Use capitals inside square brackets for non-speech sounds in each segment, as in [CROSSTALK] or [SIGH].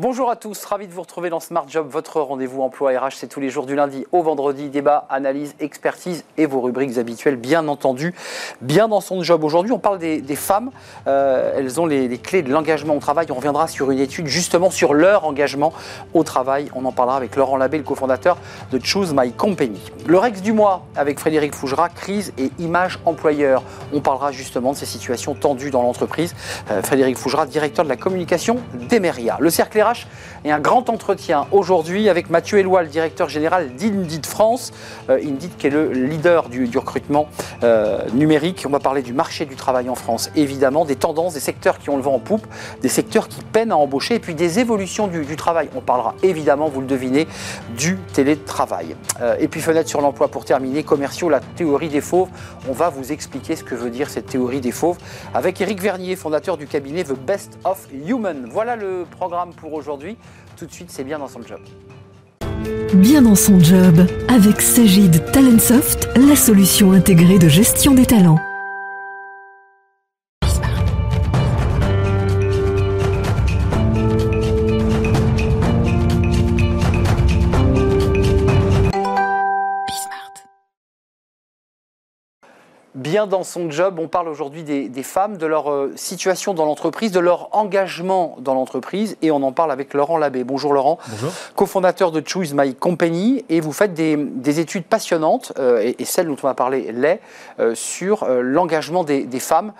Bonjour à tous, ravi de vous retrouver dans Smart Job, votre rendez-vous emploi RH. C'est tous les jours du lundi au vendredi. Débat, analyse, expertise et vos rubriques habituelles, bien entendu. Bien dans son job. Aujourd'hui, on parle des, femmes. Euh, elles ont les, clés de l'engagement au travail. On reviendra sur une étude justement sur leur engagement au travail. On en parlera avec Laurent Labbé, le cofondateur de Choose My Company. Le Rex du mois avec Frédéric Fougera, crise et image employeur. On parlera justement de ces situations tendues dans l'entreprise. Euh, Frédéric Fougera, directeur de la communication d'Emeria. Et un grand entretien aujourd'hui avec Mathieu Éloi, le directeur général d'Indeed France. Euh, Indeed qui est le leader du, recrutement euh, numérique. On va parler du marché du travail en France, évidemment, des tendances, des secteurs qui ont le vent en poupe, des secteurs qui peinent à embaucher et puis des évolutions du, travail. On parlera évidemment, vous le devinez, du télétravail. Euh, et puis fenêtre sur l'emploi pour terminer, commerciaux, la théorie des fauves. On va vous expliquer ce que veut dire cette théorie des fauves avec Eric Vernier, fondateur du cabinet The Best of Human. Voilà le programme pour aujourd'hui. Tout de suite, c'est bien dans son job. Bien dans son job, avec Sagid Talentsoft, la solution intégrée de gestion des talents. Bien dans son job. On parle aujourd'hui des, femmes, de leur euh, situation dans l'entreprise, de leur engagement dans l'entreprise. Et on en parle avec Laurent Labbé. Bonjour Laurent. Bonjour. Cofondateur de Choose My Company. Et vous faites des, études passionnantes, euh, et, celle dont on va parler l'est, euh, sur l'engagement des, femmes.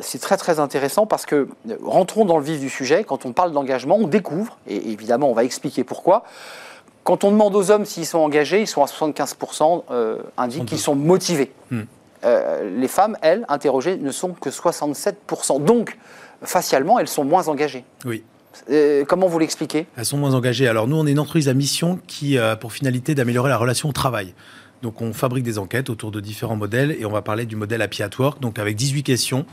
C'est très très intéressant parce que, rentrons dans le vif du sujet, quand on parle d'engagement, on découvre, et évidemment on va expliquer pourquoi, quand on demande aux hommes s'ils sont engagés, ils sont à 75% indiquent qu'ils sont motivés. Hmm. Euh, les femmes, elles, interrogées, ne sont que 67%. Donc, facialement, elles sont moins engagées. Oui. Euh, comment vous l'expliquez? Elles sont moins engagées. Alors nous, on est une entreprise à mission qui a pour finalité d'améliorer la relation au travail. Donc on fabrique des enquêtes autour de différents modèles et on va parler du modèle Happy at Work. Donc avec 18 questions,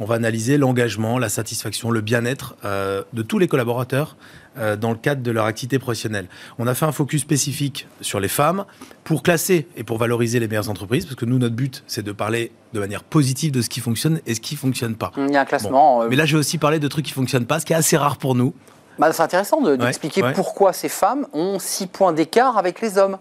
on va analyser l'engagement, la satisfaction, le bien-être euh, de tous les collaborateurs euh, dans le cadre de leur activité professionnelle. On a fait un focus spécifique sur les femmes pour classer et pour valoriser les meilleures entreprises, parce que nous, notre but, c'est de parler de manière positive de ce qui fonctionne et ce qui fonctionne pas. Il y a un classement. Euh, Mais là, j'ai aussi parlé de trucs qui fonctionnent pas, ce qui est assez rare pour nous. Bah, c'est intéressant d'expliquer pourquoi ces femmes ont six points d'écart avec les hommes.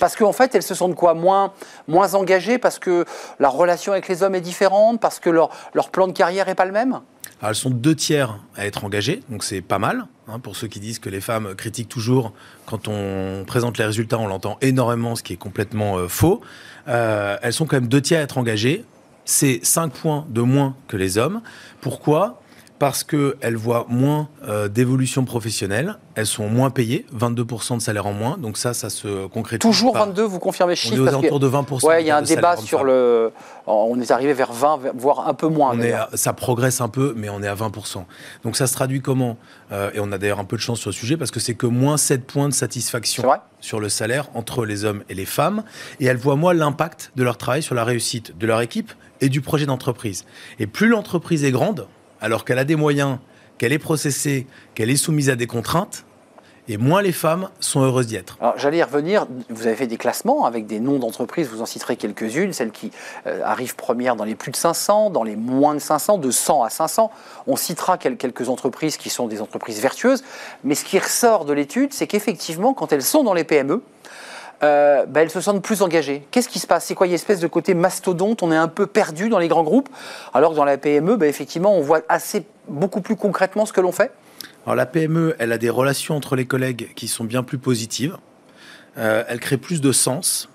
Parce qu'en fait, elles se sentent quoi? Moins, moins engagées Parce que la relation avec les hommes est différente Parce que leur, leur plan de carrière n'est pas le même? Elles sont deux tiers à être engagées, donc c'est pas mal. Hein, pour ceux qui disent que les femmes critiquent toujours, quand on présente les résultats, on l'entend énormément, ce qui est complètement euh, faux. Euh, elles sont quand même deux tiers à être engagées. C'est cinq points de moins que les hommes. Pourquoi? Parce qu'elles voient moins euh, d'évolution professionnelle, elles sont moins payées, 22% de salaire en moins, donc ça, ça se concrétise. Toujours 22, vous confirmez chiffre On est aux alentours de 20%. Oui, il y a un débat sur le... On est arrivé vers 20, voire un peu moins. On est ça progresse un peu, mais on est à 20%. Donc ça se traduit comment euh, Et on a d'ailleurs un peu de chance sur le sujet, parce que c'est que moins 7 points de satisfaction sur le salaire entre les hommes et les femmes, et elles voient moins l'impact de leur travail sur la réussite de leur équipe et du projet d'entreprise. Et plus l'entreprise est grande, alors qu'elle a des moyens, qu'elle est processée, qu'elle est soumise à des contraintes, et moins les femmes sont heureuses d'y être. Alors j'allais y revenir, vous avez fait des classements avec des noms d'entreprises, vous en citerez quelques-unes, celles qui euh, arrivent premières dans les plus de 500, dans les moins de 500, de 100 à 500. On citera quelques entreprises qui sont des entreprises vertueuses, mais ce qui ressort de l'étude, c'est qu'effectivement, quand elles sont dans les PME, euh, bah, elles se sentent plus engagées. Qu'est-ce qui se passe? C'est quoi, il y a une espèce de côté mastodonte, on est un peu perdu dans les grands groupes, alors que dans la PME, bah, effectivement, on voit assez, beaucoup plus concrètement ce que l'on fait la PME, elle a des relations entre les collègues qui sont bien plus positives. Euh, elle crée plus de sens.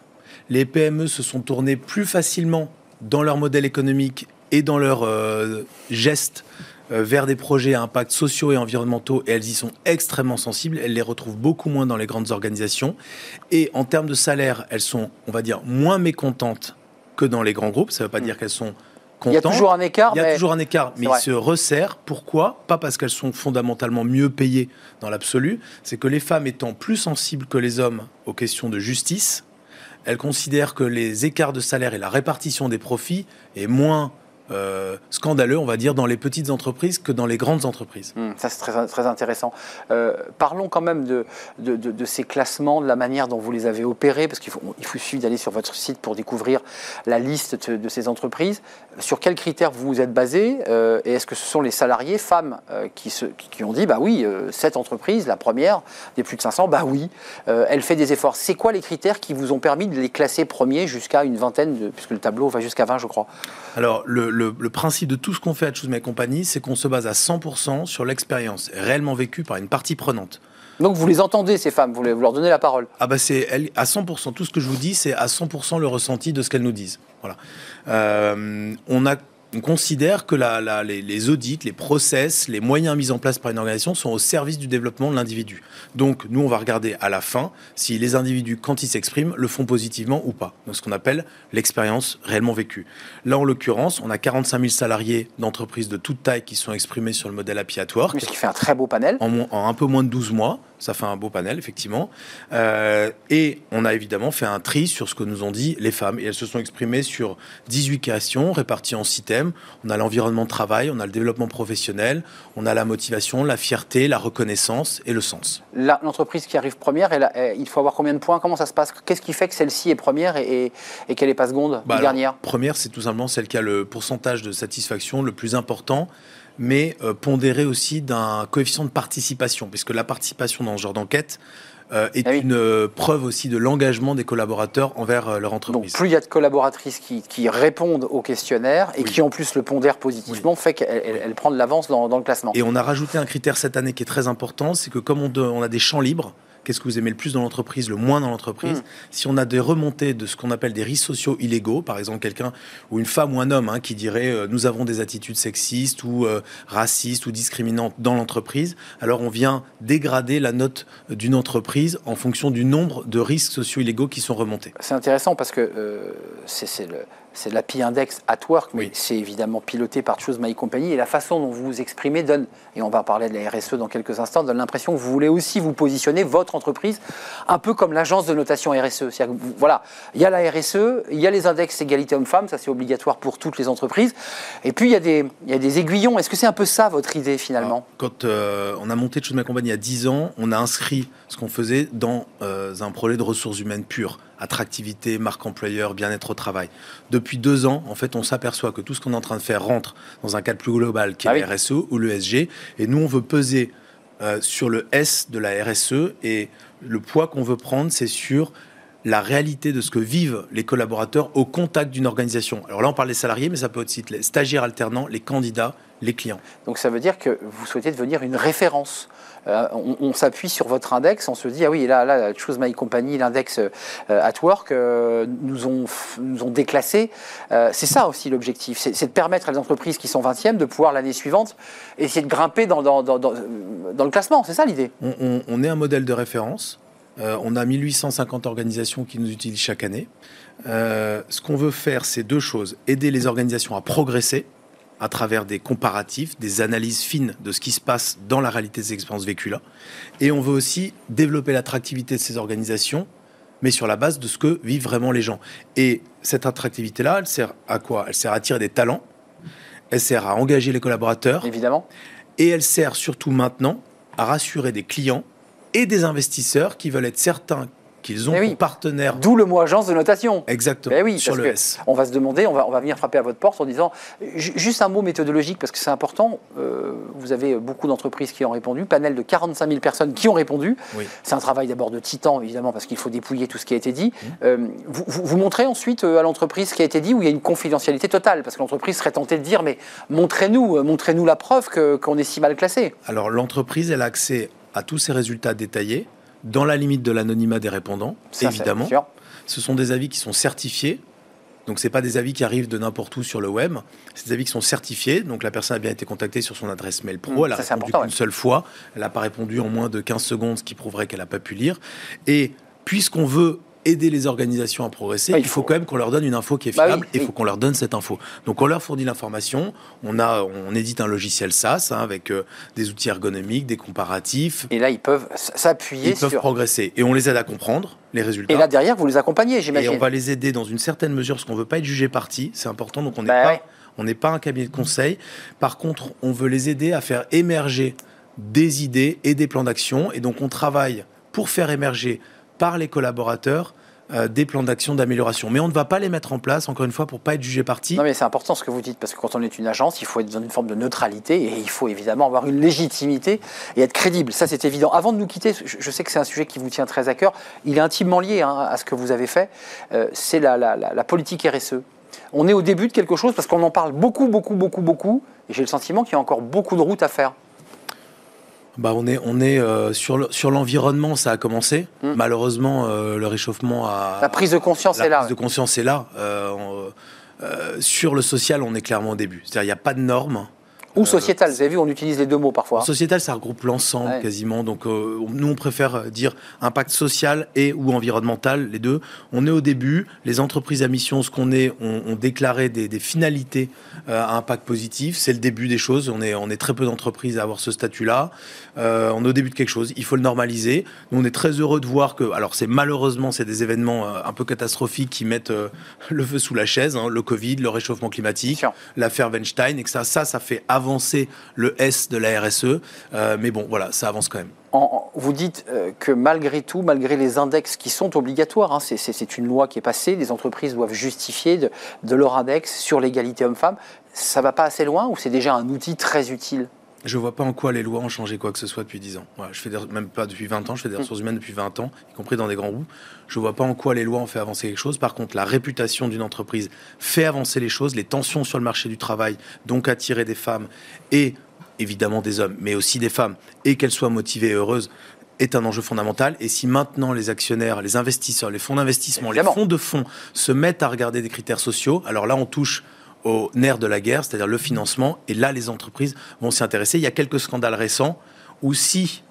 Les PME se sont tournées plus facilement dans leur modèle économique et dans leurs euh, gestes vers des projets à impact sociaux et environnementaux et elles y sont extrêmement sensibles. Elles les retrouvent beaucoup moins dans les grandes organisations. Et en termes de salaire, elles sont, on va dire, moins mécontentes que dans les grands groupes. Ça ne veut pas mm. dire qu'elles sont il y a toujours un écart. Il y a toujours un écart, mais il se resserre. Pourquoi? Pas parce qu'elles sont fondamentalement mieux payées dans l'absolu, c'est que les femmes étant plus sensibles que les hommes aux questions de justice, elles considèrent que les écarts de salaire et la répartition des profits est moins euh, scandaleux, on va dire, dans les petites entreprises que dans les grandes entreprises. Hum, ça, c'est très, très intéressant. Euh, parlons quand même de, de, de, ces classements, de la manière dont vous les avez opérés, parce qu'il faut, il faut suffit d'aller sur votre site pour découvrir la liste de, ces entreprises. Sur quels critères vous vous êtes basé euh, Et est-ce que ce sont les salariés femmes qui, se, qui, ont dit, bah oui, cette entreprise, la première, des plus de 500, bah oui, elle fait des efforts. C'est quoi les critères qui vous ont permis de les classer premiers jusqu'à une vingtaine, puisque le tableau va jusqu'à 20, je crois Alors, le le, principe de tout ce qu'on fait à Choose My Company, c'est qu'on se base à 100% sur l'expérience réellement vécue par une partie prenante. Donc vous les entendez, ces femmes, vous, leur donnez la parole Ah bah c'est à 100%, tout ce que je vous dis, c'est à 100% le ressenti de ce qu'elles nous disent. Voilà. Euh, on a on considère que les, audits, les process, les moyens mis en place par une organisation sont au service du développement de l'individu. Donc, nous, on va regarder à la fin si les individus, quand ils s'expriment, le font positivement ou pas. Donc, ce qu'on appelle l'expérience réellement vécue. Là, en l'occurrence, on a 45 000 salariés d'entreprises de toute taille qui sont exprimés sur le modèle Happy at Ce qui fait un très beau panel. en un peu moins de 12 mois. Ça fait un beau panel, effectivement. Euh, et on a évidemment fait un tri sur ce que nous ont dit les femmes. Et elles se sont exprimées sur 18 questions réparties en 6 thèmes. On a l'environnement de travail, on a le développement professionnel, on a la motivation, la fierté, la reconnaissance et le sens. L'entreprise qui arrive première, il faut avoir combien de points? Comment ça se passe? Qu'est-ce qui fait que celle-ci est première et, qu'elle n'est pas seconde bah dernière? Première, c'est tout simplement celle qui a le pourcentage de satisfaction le plus important mais euh, pondéré aussi d'un coefficient de participation, puisque la participation dans ce genre d'enquête euh, est ah une euh, preuve aussi de l'engagement des collaborateurs envers leur entreprise. Donc plus il y a de collaboratrices qui, répondent au questionnaire et qui en plus le pondèrent positivement, fait qu'elle prend de l'avance dans, le classement. Et on a rajouté un critère cette année qui est très important, c'est que comme on a des champs libres, qu'est-ce que vous aimez le plus dans l'entreprise, le moins dans l'entreprise. Mm. Si on a des remontées de ce qu'on appelle des risques sociaux illégaux, par exemple quelqu'un ou une femme ou un homme hein, qui dirait euh, nous avons des attitudes sexistes ou euh, racistes ou discriminantes dans l'entreprise, alors on vient dégrader la note d'une entreprise en fonction du nombre de risques sociaux illégaux qui sont remontés. C'est intéressant parce que euh, c'est le c'est l'API Index at Work, mais c'est évidemment piloté par Choose My Company. Et la façon dont vous vous exprimez donne, et on va parler de la RSE dans quelques instants, donne l'impression que vous voulez aussi vous positionner, votre entreprise, un peu comme l'agence de notation RSE. voilà, il y a la RSE, il y a les index égalité homme-femme, ça c'est obligatoire pour toutes les entreprises. Et puis il y a des, il y a des aiguillons. Est-ce que c'est un peu ça votre idée finalement? Quand euh, on a monté Choose My Company il y a 10 ans, on a inscrit ce qu'on faisait dans euh, un projet de ressources humaines pures attractivité, marque employeur, bien-être au travail. Depuis deux ans, en fait, on s'aperçoit que tout ce qu'on est en train de faire rentre dans un cadre plus global qui est ah RSE ou le SG. Et nous, on veut peser euh, sur le S de la RSE et le poids qu'on veut prendre, c'est sur la réalité de ce que vivent les collaborateurs au contact d'une organisation. Alors là, on parle des salariés, mais ça peut aussi être les stagiaires alternants, les candidats, les clients. Donc ça veut dire que vous souhaitez devenir une référence euh, on, s'appuie sur votre index, on se dit, ah oui, là, là Choose My Company, l'index euh, at Work, euh, nous, ont, déclassé. c'est ça aussi l'objectif, c'est de permettre à les entreprises qui sont 20e de pouvoir l'année suivante essayer de grimper dans, dans, le classement, c'est ça l'idée on, est un modèle de référence. on a 1850 organisations qui nous utilisent chaque année. ce qu'on veut faire, c'est deux choses. Aider les organisations à progresser, à travers des comparatifs, des analyses fines de ce qui se passe dans la réalité des expériences vécues là. Et on veut aussi développer l'attractivité de ces organisations, mais sur la base de ce que vivent vraiment les gens. Et cette attractivité-là, elle sert à quoi? Elle sert à attirer des talents, elle sert à engager les collaborateurs. Évidemment. Et elle sert surtout maintenant à rassurer des clients et des investisseurs qui veulent être certains qu'ils ont oui. partenaire. D'où le mot agence de notation. Exactement. Ben oui, sur le S. On va se demander, on va, on va venir frapper à votre porte en disant juste un mot méthodologique parce que c'est important. Euh, vous avez beaucoup d'entreprises qui ont répondu, panel de 45 000 personnes qui ont répondu. C'est un travail d'abord de titan évidemment parce qu'il faut dépouiller tout ce qui a été dit. Mmh. Euh, vous, vous, montrez ensuite euh, à l'entreprise ce qui a été dit où il y a une confidentialité totale? Parce que l'entreprise serait tentée de dire mais montrez-nous, montrez-nous la preuve qu'on est si mal classé. Alors l'entreprise elle a accès à tous ces résultats détaillés dans la limite de l'anonymat des répondants, évidemment. Ce sont des avis qui sont certifiés. Donc, ce pas des avis qui arrivent de n'importe où sur le web. C'est des avis qui sont certifiés. Donc, la personne a bien été contactée sur son adresse mail pro. Mmh, elle a répondu une seule fois. Elle n'a pas répondu en moins de 15 secondes, ce qui prouverait qu'elle n'a pas pu lire. Et puisqu'on veut aider les organisations à progresser, il faut quand même qu'on leur donne une info qui est bah fiable et il faut qu'on leur donne cette info. Donc on leur fournit l'information, on, a, on édite un logiciel SaaS hein, avec euh, des outils ergonomiques, des comparatifs. Et là, ils peuvent s'appuyer sur... Ils peuvent progresser et on les aide à comprendre les résultats. Et là, derrière, vous les accompagnez, j'imagine. Et on va les aider dans une certaine mesure, parce qu'on ne veut pas être jugé parti, c'est important, donc on n'est bah pas On n'est pas un cabinet de conseil. Par contre, on veut les aider à faire émerger des idées et des plans d'action. Et donc, on travaille pour faire émerger par les collaborateurs euh, des plans d'action d'amélioration. Mais on ne va pas les mettre en place, encore une fois, pour pas être jugé parti. Non, mais c'est important ce que vous dites, parce que quand on est une agence, il faut être dans une forme de neutralité et il faut évidemment avoir une légitimité et être crédible. Ça, c'est évident. Avant de nous quitter, je sais que c'est un sujet qui vous tient très à cœur. Il est intimement lié hein, à ce que vous avez fait. Euh, c'est la, la politique RSE. On est au début de quelque chose parce qu'on en parle beaucoup, beaucoup, beaucoup, beaucoup. Et j'ai le sentiment qu'il y a encore beaucoup de route à faire. Bah on est, on est euh, sur, sur l'environnement, ça a commencé. Hmm. Malheureusement, euh, le réchauffement a. La prise de conscience est là. La prise de conscience est là. Euh, sur le social, on est clairement au début. C'est-à-dire, il n'y a pas de normes. Ou sociétal, vous avez vu, on utilise les deux mots parfois. Sociétal, ça regroupe l'ensemble quasiment. Donc nous, on préfère dire impact social et ou environnemental, les deux. On est au début. Les entreprises à mission, ce qu'on est, ont, déclaré des, des finalités à impact positif. C'est le début des choses. On est, on est très peu d'entreprises à avoir ce statut-là. Euh, on est au début de quelque chose. Il faut le normaliser. Nous, on est très heureux de voir que, alors c'est malheureusement, c'est des événements euh, un peu catastrophiques qui mettent euh, [LAUGHS] le feu sous la chaise. Hein. le Covid, le réchauffement climatique, l'affaire Weinstein, et que ça, ça, ça fait avancer le S de la RSE. mais bon, voilà, ça avance quand même. vous dites que malgré tout, malgré les index qui sont obligatoires, hein, c'est une loi qui est passée, les entreprises doivent justifier de, de leur index sur l'égalité homme-femme, ça va pas assez loin ou c'est déjà un outil très utile? Je vois pas en quoi les lois ont changé quoi que ce soit depuis 10 ans. je fais même pas depuis 20 ans, je fais des mm. ressources humaines depuis 20 ans, y compris dans des grands groupes. Je vois pas en quoi les lois ont fait avancer quelque chose. Par contre, la réputation d'une entreprise fait avancer les choses, les tensions sur le marché du travail, donc attirer des femmes et évidemment des hommes, mais aussi des femmes, et qu'elles soient motivées et heureuses, est un enjeu fondamental. Et si maintenant les actionnaires, les investisseurs, les fonds d'investissement, les fonds de fonds se mettent à regarder des critères sociaux, alors là on touche au nerf de la guerre, c'est-à-dire le financement. Et là, les entreprises vont s'y intéresser. Il y a quelques scandales récents où si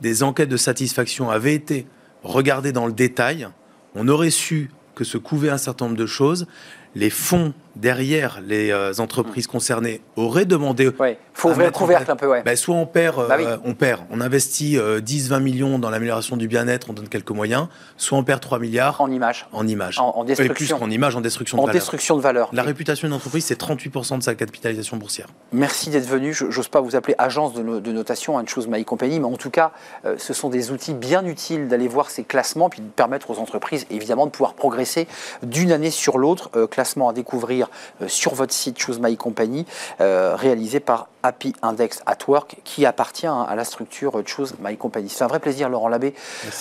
des enquêtes de satisfaction avaient été regardées dans le détail, on aurait su que se couvaient un certain nombre de choses. Les fonds derrière les euh, entreprises concernées auraient demandé. Il faut ouvrir le couvercle un peu, ouais. Ben, soit on perd, bah euh, on perd, on investit 10-20 euh, millions dans l'amélioration du bien-être, on donne quelques moyens, soit on perd 3 milliards. En images. En images. En, destruction. plus qu'en images, en destruction de en valeur. destruction de valeur. La réputation d'une entreprise, c'est 38% de sa capitalisation boursière. Merci d'être venu. Je n'ose pas vous appeler agence de, notation, une chose My Company, mais en tout cas, ce sont des outils bien utiles d'aller voir ces classements, puis de permettre aux entreprises, évidemment, de pouvoir progresser d'une année sur l'autre. classement à découvrir sur votre site Choose My Company, euh, réalisé par Happy Index at Work, qui appartient à la structure Choose My Company. C'est un vrai plaisir, Laurent Labbé,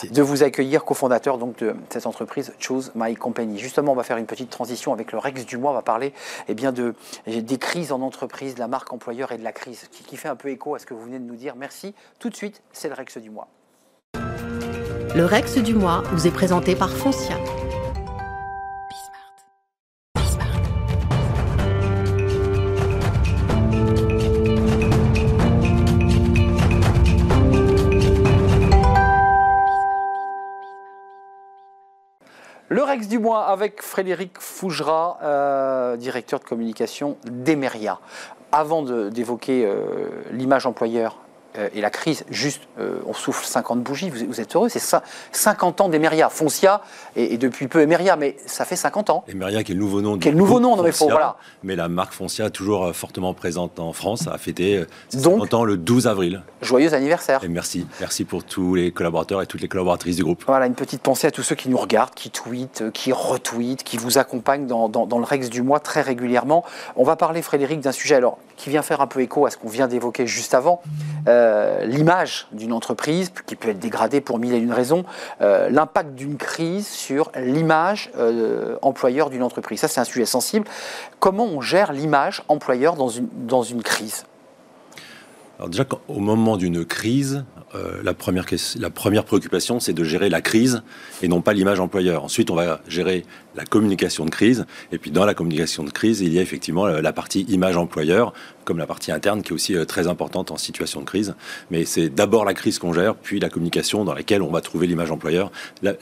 de vous accueillir, cofondateur donc, de cette entreprise Choose My Company. Justement, on va faire une petite transition avec le Rex du mois. On va parler eh bien, de, des crises en entreprise, de la marque employeur et de la crise, qui, qui fait un peu écho à ce que vous venez de nous dire. Merci. Tout de suite, c'est le Rex du mois. Le Rex du mois vous est présenté par Foncia. Rex du mois avec Frédéric Fougera, euh, directeur de communication d'Emeria. Avant d'évoquer euh, l'image employeur et la crise, juste, euh, on souffle 50 bougies, vous, êtes heureux, c'est ça, 50 ans d'Emeria, Foncia, et, depuis peu Emeria, mais ça fait 50 ans. Emeria qui est le nouveau nom. Qui est le nouveau nom, non mais voilà. Mais la marque Foncia, toujours euh, fortement présente en France, a fêté 50 ans le 12 avril. Joyeux anniversaire. Et merci, merci pour tous les collaborateurs et toutes les collaboratrices du groupe. Voilà, une petite pensée à tous ceux qui nous regardent, qui tweetent, qui retweetent, qui vous accompagnent dans, dans le Rex du mois très régulièrement. On va parler, Frédéric, d'un sujet alors qui vient faire un peu écho à ce qu'on vient d'évoquer juste avant, euh, l'image d'une entreprise qui peut être dégradée pour mille et une raisons, euh, l'impact d'une crise sur l'image euh, employeur d'une entreprise. Ça, c'est un sujet sensible. Comment on gère l'image employeur dans une, dans une crise? Alors déjà, au moment d'une crise, la, première, la première préoccupation, c'est de gérer la crise et non pas l'image employeur. Ensuite, on va gérer la communication de crise. Et puis dans la communication de crise, il y a effectivement la partie image employeur, comme la partie interne qui est aussi euh, très importante en situation de crise. Mais c'est d'abord la crise qu'on gère, puis la communication dans laquelle on va trouver l'image employeur.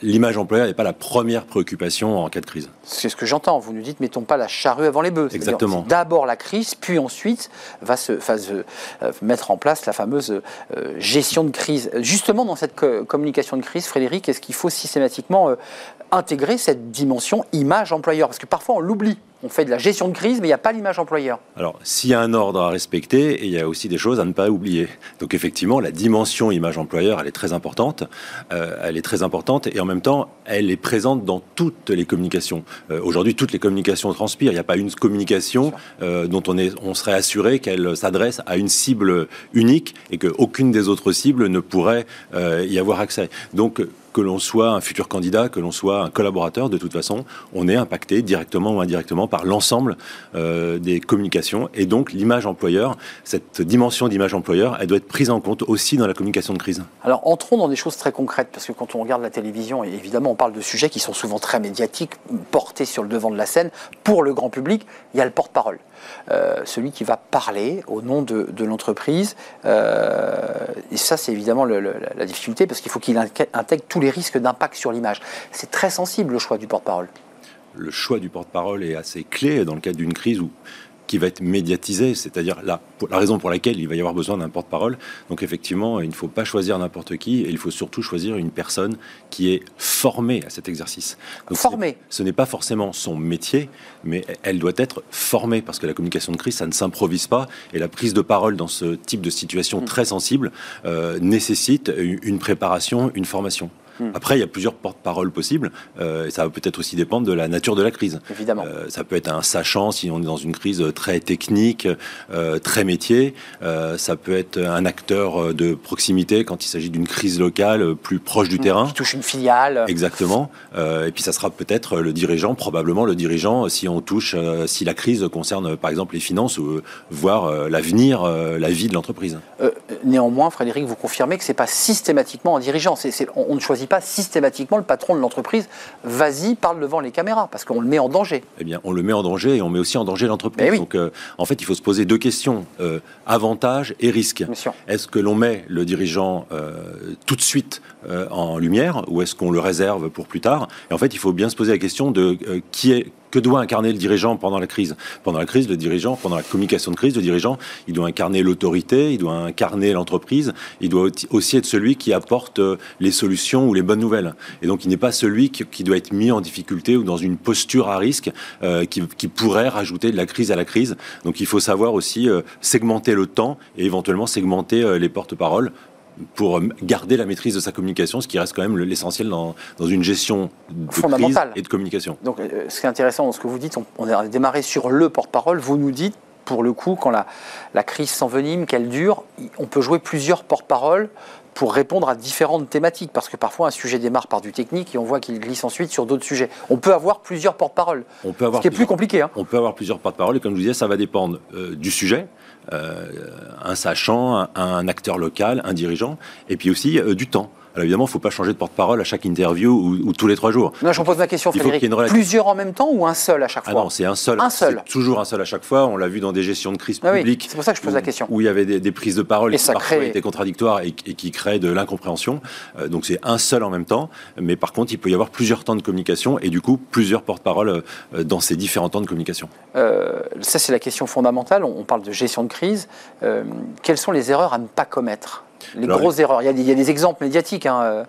L'image employeur n'est pas la première préoccupation en cas de crise. C'est ce que j'entends. Vous nous dites, mettons pas la charrue avant les bœufs. Exactement. D'abord la crise, puis ensuite va se, euh, mettre en place la fameuse euh, gestion de crise. Justement, dans cette communication de crise, Frédéric, est-ce qu'il faut systématiquement intégrer cette dimension image employeur Parce que parfois on l'oublie. On fait de la gestion de crise, mais il n'y a pas l'image employeur. Alors, s'il y a un ordre à respecter, et il y a aussi des choses à ne pas oublier. Donc, effectivement, la dimension image employeur, elle est très importante. Euh, elle est très importante, et en même temps, elle est présente dans toutes les communications. Euh, aujourd'hui, toutes les communications transpirent. Il n'y a pas une communication euh, dont on, est, on serait assuré qu'elle s'adresse à une cible unique et qu'aucune des autres cibles ne pourrait y avoir accès. Donc, que l'on soit un futur candidat, que l'on soit un collaborateur, de toute façon, on est impacté directement ou indirectement par l'ensemble euh, des communications. Et donc, l'image employeur, cette dimension d'image employeur, elle doit être prise en compte aussi dans la communication de crise. Alors, entrons dans des choses très concrètes, parce que quand on regarde la télévision, et évidemment, on parle de sujets qui sont souvent très médiatiques, portés sur le devant de la scène, pour le grand public, il y a le porte-parole. Euh, celui qui va parler au nom de, l'entreprise. Euh, et ça, c'est évidemment la difficulté, parce qu'il faut qu'il intègre tous les risques d'impact sur l'image. C'est très sensible le choix du porte-parole. Le choix du porte-parole est assez clé dans le cadre d'une crise où qui va être médiatisé, c'est-à-dire la, la raison pour laquelle il va y avoir besoin d'un porte-parole. Donc effectivement, il ne faut pas choisir n'importe qui, et il faut surtout choisir une personne qui est formée à cet exercice. formée Ce n'est pas forcément son métier, mais elle doit être formée, parce que la communication de crise, ça ne s'improvise pas, et la prise de parole dans ce type de situation mm. très sensible euh, nécessite une préparation, une formation. Hmm. Après, il y a plusieurs porte-paroles possibles. Euh, et ça va peut-être aussi dépendre de la nature de la crise. Évidemment. Euh, ça peut être un sachant si on est dans une crise très technique, euh, très métier. ça peut être un acteur de proximité quand il s'agit d'une crise locale plus proche du hmm. terrain. Qui touche une filiale. Exactement. et puis ça sera peut-être le dirigeant, probablement le dirigeant, si on touche, si la crise concerne par exemple les finances ou voire l'avenir, la vie de l'entreprise. néanmoins, Frédéric, vous confirmez que c'est pas systématiquement un dirigeant. on ne choisit pas systématiquement le patron de l'entreprise. Vas-y, parle devant les caméras, parce qu'on le met en danger. Eh bien, on le met en danger et on met aussi en danger l'entreprise. Donc, euh, en fait, il faut se poser deux questions euh, avantages et risques. Est-ce que l'on met le dirigeant euh, tout de suite en lumière ou est-ce qu'on le réserve pour plus tard? Et en fait, il faut bien se poser la question de qui est que doit incarner le dirigeant pendant la crise? Pendant la crise, le dirigeant, pendant la communication de crise, le dirigeant, il doit incarner l'autorité, il doit incarner l'entreprise, il doit aussi être celui qui apporte euh, les solutions ou les bonnes nouvelles. Et donc, il n'est pas celui qui, doit être mis en difficulté ou dans une posture à risque euh, qui, pourrait rajouter de la crise à la crise. Donc, il faut savoir aussi euh, segmenter le temps et éventuellement segmenter les porte-paroles pour garder la maîtrise de sa communication, ce qui reste quand même l'essentiel dans, dans, une gestion de crise et de communication. Donc, euh, ce qui est intéressant dans ce que vous dites, on, a démarré sur le porte-parole. Vous nous dites, pour le coup, quand la, la crise s'envenime, qu'elle dure, on peut jouer plusieurs porte-paroles pour répondre à différentes thématiques, parce que parfois un sujet démarre par du technique et on voit qu'il glisse ensuite sur d'autres sujets. On peut avoir plusieurs porte-paroles, ce qui est plus compliqué. Hein. On peut avoir plusieurs porte-paroles, et comme je vous disais, ça va dépendre euh, du sujet, euh, un sachant, un, acteur local, un dirigeant, et puis aussi euh, du temps. Alors évidemment, il ne faut pas changer de porte-parole à chaque interview ou, tous les trois jours. Non, je pose ma question, Frédéric. Plusieurs en même temps ou un seul à chaque ah fois Non, c'est un seul. Un seul. Toujours un seul à chaque fois. On l'a vu dans des gestions de crise ah publique. c'est pour ça que je pose la question. Où il y avait des, prises de parole qui parfois étaient contradictoires et, qui créaient de l'incompréhension. Euh, donc c'est un seul en même temps. Mais par contre, il peut y avoir plusieurs temps de communication et du coup plusieurs porte-paroles euh, dans ces différents temps de communication. Euh, ça, c'est la question fondamentale. On, parle de gestion de crise. quelles sont les erreurs à ne pas commettre? Les grosses erreurs. Il y, a des, exemples médiatiques. Hein,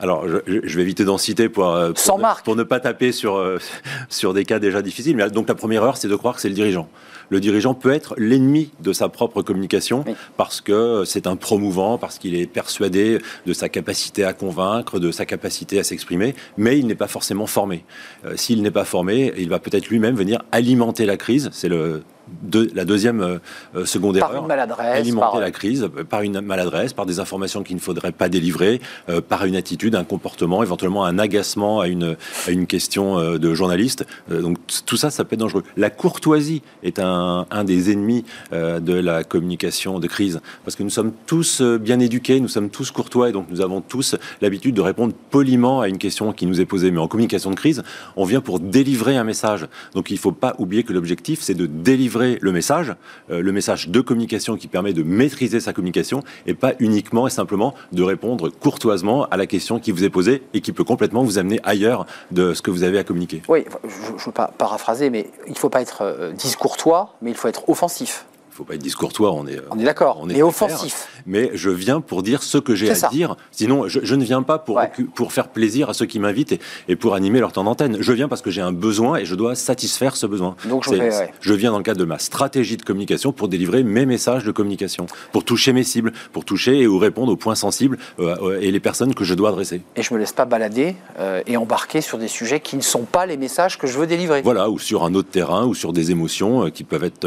alors, je, vais éviter d'en citer pour, euh, pour, ne, pour, ne pas taper sur, euh, [LAUGHS] sur des cas déjà difficiles. Mais donc, la première erreur, c'est de croire que c'est le dirigeant. Le dirigeant peut être l'ennemi de sa propre communication parce que c'est un promouvant, parce qu'il est persuadé de sa capacité à convaincre, de sa capacité à s'exprimer, mais il n'est pas forcément formé. Euh, s'il n'est pas formé, il va peut-être lui-même venir alimenter la crise. C'est le de, la deuxième euh, euh, seconde par Une maladresse, alimenter la crise euh, par une maladresse, par des informations qu'il ne faudrait pas délivrer, par une attitude, un comportement, éventuellement un agacement à une, à une question de journaliste. donc tout ça, ça peut être dangereux. La courtoisie est un, un des ennemis de la communication de crise, parce que nous sommes tous bien éduqués, nous sommes tous courtois, et donc nous avons tous l'habitude de répondre poliment à une question qui nous est posée. Mais en communication de crise, on vient pour délivrer un message. Donc il ne faut pas oublier que l'objectif, c'est de délivrer le message, euh, le message de communication qui permet de maîtriser sa communication et pas uniquement et simplement de répondre courtoisement à la question qui vous est posée et qui peut complètement vous amener ailleurs de ce que vous avez à communiquer. Oui, je ne veux pas paraphraser, mais il ne faut pas être euh, discourtois, mais il faut être offensif faut pas être discourtois, on est. On est d'accord. on est offensif. Mais je viens pour dire ce que j'ai à ça. dire. Sinon, je, je ne viens pas pour, Ouais. pour faire plaisir à ceux qui m'invitent et, et pour animer leur temps d'antenne. Je viens parce que j'ai un besoin et je dois satisfaire ce besoin. Donc, je ouais. je viens dans le cadre de ma stratégie de communication pour délivrer mes messages de communication, pour toucher mes cibles, pour toucher et ou répondre aux points sensibles euh, euh, et les personnes que je dois adresser. Et je me laisse pas balader euh, et embarquer sur des sujets qui ne sont pas les messages que je veux délivrer. Voilà, ou sur un autre terrain, ou sur des émotions euh, qui peuvent être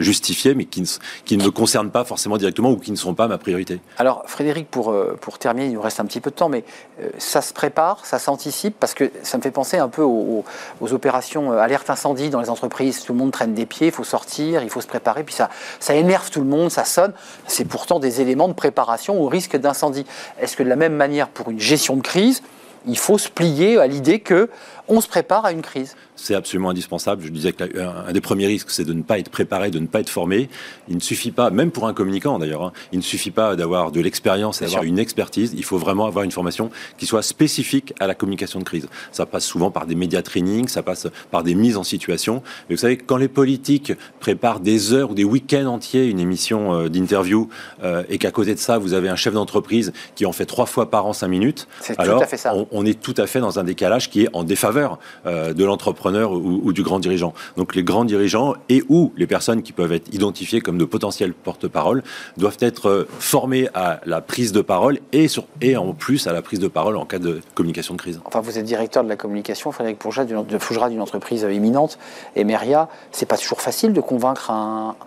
justifiées, mais qui ne, me concernent pas forcément directement ou qui ne sont pas ma priorité. Alors, Frédéric, pour, euh, terminer, il nous reste un petit peu de temps, mais euh, ça se prépare, ça s'anticipe, parce que ça me fait penser un peu aux, opérations euh, alerte incendie dans les entreprises. Tout le monde traîne des pieds, il faut sortir, il faut se préparer, puis ça, ça énerve tout le monde, ça sonne. C'est pourtant des éléments de préparation au risque d'incendie. Est-ce que de la même manière, pour une gestion de crise, il faut se plier à l'idée que on se prépare à une crise? C'est absolument indispensable. Je disais que la- un, un des premiers risques, c'est de ne pas être préparé, de ne pas être formé. Il ne suffit pas, même pour un communicant d'ailleurs, hein, il ne suffit pas d'avoir de l'expérience d'avoir une expertise. Il faut vraiment avoir une formation qui soit spécifique à la communication de crise. Ça passe souvent par des médias training, ça passe par des mises en situation. Mais vous savez, quand les politiques préparent des heures ou des week-ends entiers une émission euh, d'interview euh, et qu'à côté de ça, vous avez un chef d'entreprise qui en fait trois fois par an cinq minutes, tout alors à fait ça. on, on est tout à fait dans un décalage qui est en défaveur euh, de l'entrepreneur ou, ou du grand dirigeant. Donc les grands dirigeants et ou les personnes qui peuvent être identifiées comme de potentiels porte-parole doivent être euh, formés à la prise de parole et, sur, et en plus à la prise de parole en cas de communication de crise. Enfin, vous êtes directeur de la communication, Frédéric Fougera, d'une entreprise euh, imminente, Emeria. C'est pas toujours facile de convaincre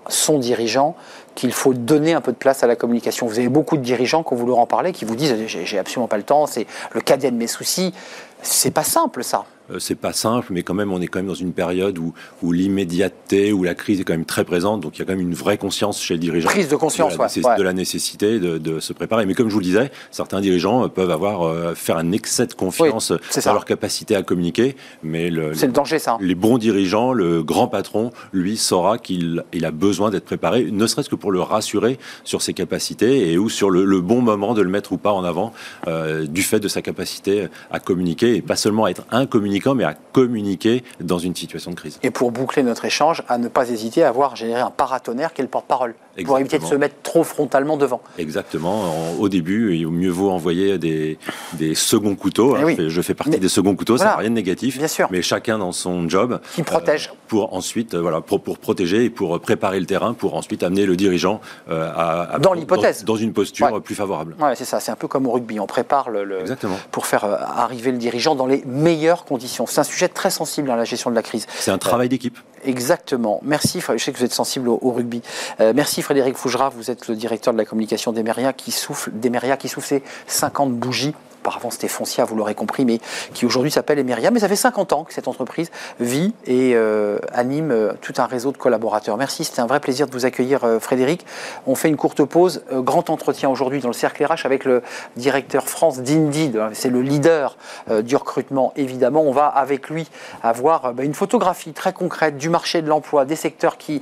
son dirigeant qu'il faut donner un peu de place à la communication. Vous avez beaucoup de dirigeants, quand vous leur en parlez, qui vous disent j'ai absolument pas le temps, c'est le cadet de mes soucis. C'est pas simple, ça. Euh, c'est pas simple, mais quand même, on est quand même dans une période où, où l'immédiateté, où la crise est quand même très présente. Donc il y a quand même une vraie conscience chez le dirigeant. Prise de conscience, de la, ouais, ouais. de la nécessité de, de se préparer. Mais comme je vous le disais, certains dirigeants peuvent avoir euh, faire un excès de confiance Oui, ça. dans leur capacité à communiquer, mais le, C'est le danger, ça. les bons dirigeants, le grand patron, lui, saura qu'il il a besoin d'être préparé, ne serait-ce que pour le rassurer sur ses capacités et ou sur le, le bon moment de le mettre ou pas en avant euh, du fait de sa capacité à communiquer et pas seulement à être un mais à communiquer dans une situation de crise. Et pour boucler notre échange, à ne pas hésiter à avoir généré un paratonnerre qui est le porte-parole, pour éviter de Exactement. se mettre trop frontalement devant. Exactement. En- au début, il mieux vaut envoyer des, des seconds couteaux. hein. Eh oui. je, fais, partie Mais- des seconds couteaux, ça Voilà. n'a rien de négatif. Bien sûr. Mais chacun dans son job. Qui protège. euh, pour ensuite, euh, voilà, pour, pour protéger et pour préparer le terrain, pour ensuite amener le dirigeant euh, à, à- Dans l'hypothèse. Dans, une posture Ouais. plus favorable. Ouais, c'est ça, c'est un peu comme au rugby, on prépare le, le- Exactement. pour faire euh, arriver le dirigeant dans les meilleures conditions. C'est un sujet très sensible, hein, la gestion de la crise. C'est un travail d'équipe. Exactement. Merci, je sais que vous êtes sensible au, au rugby. Euh, merci Frédéric Fougera, vous êtes le directeur de la communication d'Emeria qui souffle, d'Emeria qui souffle ses 50 bougies. Auparavant, c'était Foncia, vous l'aurez compris, mais qui aujourd'hui s'appelle Emeria. Mais ça fait 50 ans que cette entreprise vit et euh, anime euh, tout un réseau de collaborateurs. Merci, c'était un vrai plaisir de vous accueillir, euh, Frédéric. On fait une courte pause. Grand entretien aujourd'hui dans le cercle RH avec le directeur France d'Indeed. C'est le leader du recrutement, évidemment. On va avec lui avoir bah, une photographie très concrète du marché de l'emploi, des secteurs qui,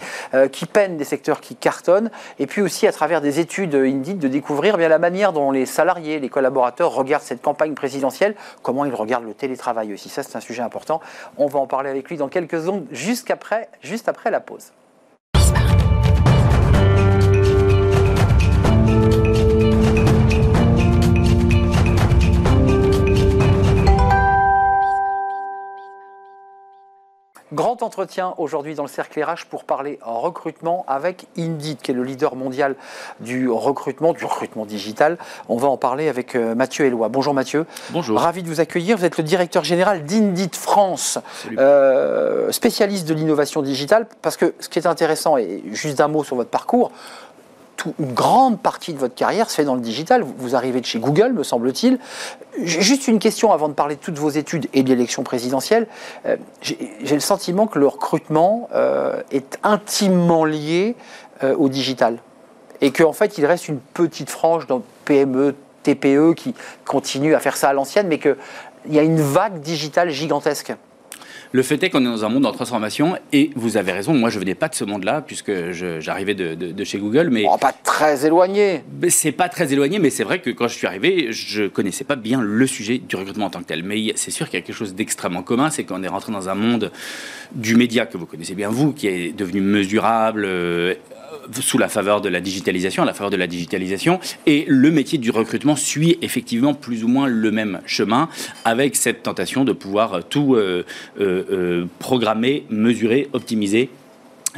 qui peinent, des secteurs qui cartonnent, et puis aussi à travers des études Indeed de découvrir bien la manière dont les salariés, les collaborateurs regardent cette campagne présidentielle, comment ils regardent le télétravail aussi. Ça, c'est un sujet important. On va en parler avec lui dans quelques secondes, juste après la pause. Grand entretien aujourd'hui dans le cercle RH pour parler recrutement avec Indeed, qui est le leader mondial du recrutement, du recrutement digital. On va en parler avec euh, Mathieu Eloi. Bonjour Mathieu. Bonjour. Ravi de vous accueillir. Vous êtes le directeur général d'Indeed France, euh, spécialiste de l'innovation digitale. Parce que ce qui est intéressant, et juste un mot sur votre parcours, une grande partie de votre carrière se fait dans le digital. Vous- arrivez de chez Google, me semble-t-il. Juste une question avant de parler de toutes vos études et de l'élection présidentielle. Euh, J'ai j'ai le sentiment que le recrutement euh, est intimement lié euh, au digital. Et qu'en fait, il reste une petite frange dans PME, TPE qui continue à faire ça à l'ancienne, mais qu'il y a une vague digitale gigantesque. Le fait est qu'on est dans un monde en transformation et vous avez raison, moi je venais pas de ce monde-là puisque j'arrivais de, de, chez Google. Mais oh, pas très éloigné. C'est pas très éloigné, mais c'est vrai que quand je suis arrivé, je connaissais pas bien le sujet du recrutement en tant que tel. Mais c'est sûr qu'il y a quelque chose d'extrêmement commun, c'est qu'on est rentré dans un monde du média que vous connaissez bien vous, qui est devenu mesurable. Euh, sous la faveur de la digitalisation, à la faveur de la digitalisation, et le métier du recrutement suit effectivement plus ou moins le même chemin, avec cette tentation de pouvoir tout euh, euh, programmer, mesurer, optimiser,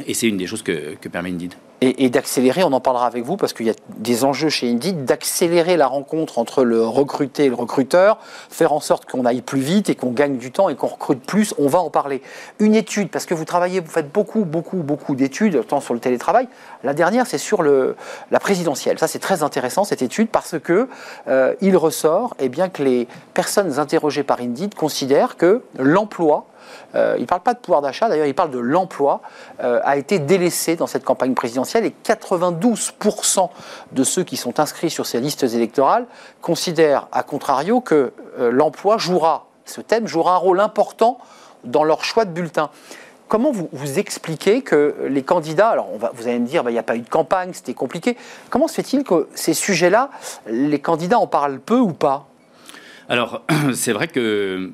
et c'est une des choses que, que permet Indeed et, d'accélérer, on en parlera avec vous parce qu'il y a des enjeux chez Indeed, d'accélérer la rencontre entre le recruté et le recruteur, faire en sorte qu'on aille plus vite et qu'on gagne du temps et qu'on recrute plus. On va en parler. Une étude, parce que vous travaillez, vous faites beaucoup, beaucoup, beaucoup d'études, tant sur le télétravail. La dernière, c'est sur le, la présidentielle. Ça, c'est très intéressant cette étude parce que euh, il ressort, eh bien que les personnes interrogées par Indeed considèrent que l'emploi euh, il ne parle pas de pouvoir d'achat, d'ailleurs, il parle de l'emploi, euh, a été délaissé dans cette campagne présidentielle et 92% de ceux qui sont inscrits sur ces listes électorales considèrent, à contrario, que euh, l'emploi jouera, ce thème jouera un rôle important dans leur choix de bulletin. Comment vous, expliquez que les candidats, alors on va, vous allez me dire, bah, il n'y a pas eu de campagne, c'était compliqué, comment se fait-il que ces sujets-là, les candidats en parlent peu ou pas? Alors, [CLEARS THROAT] c'est vrai que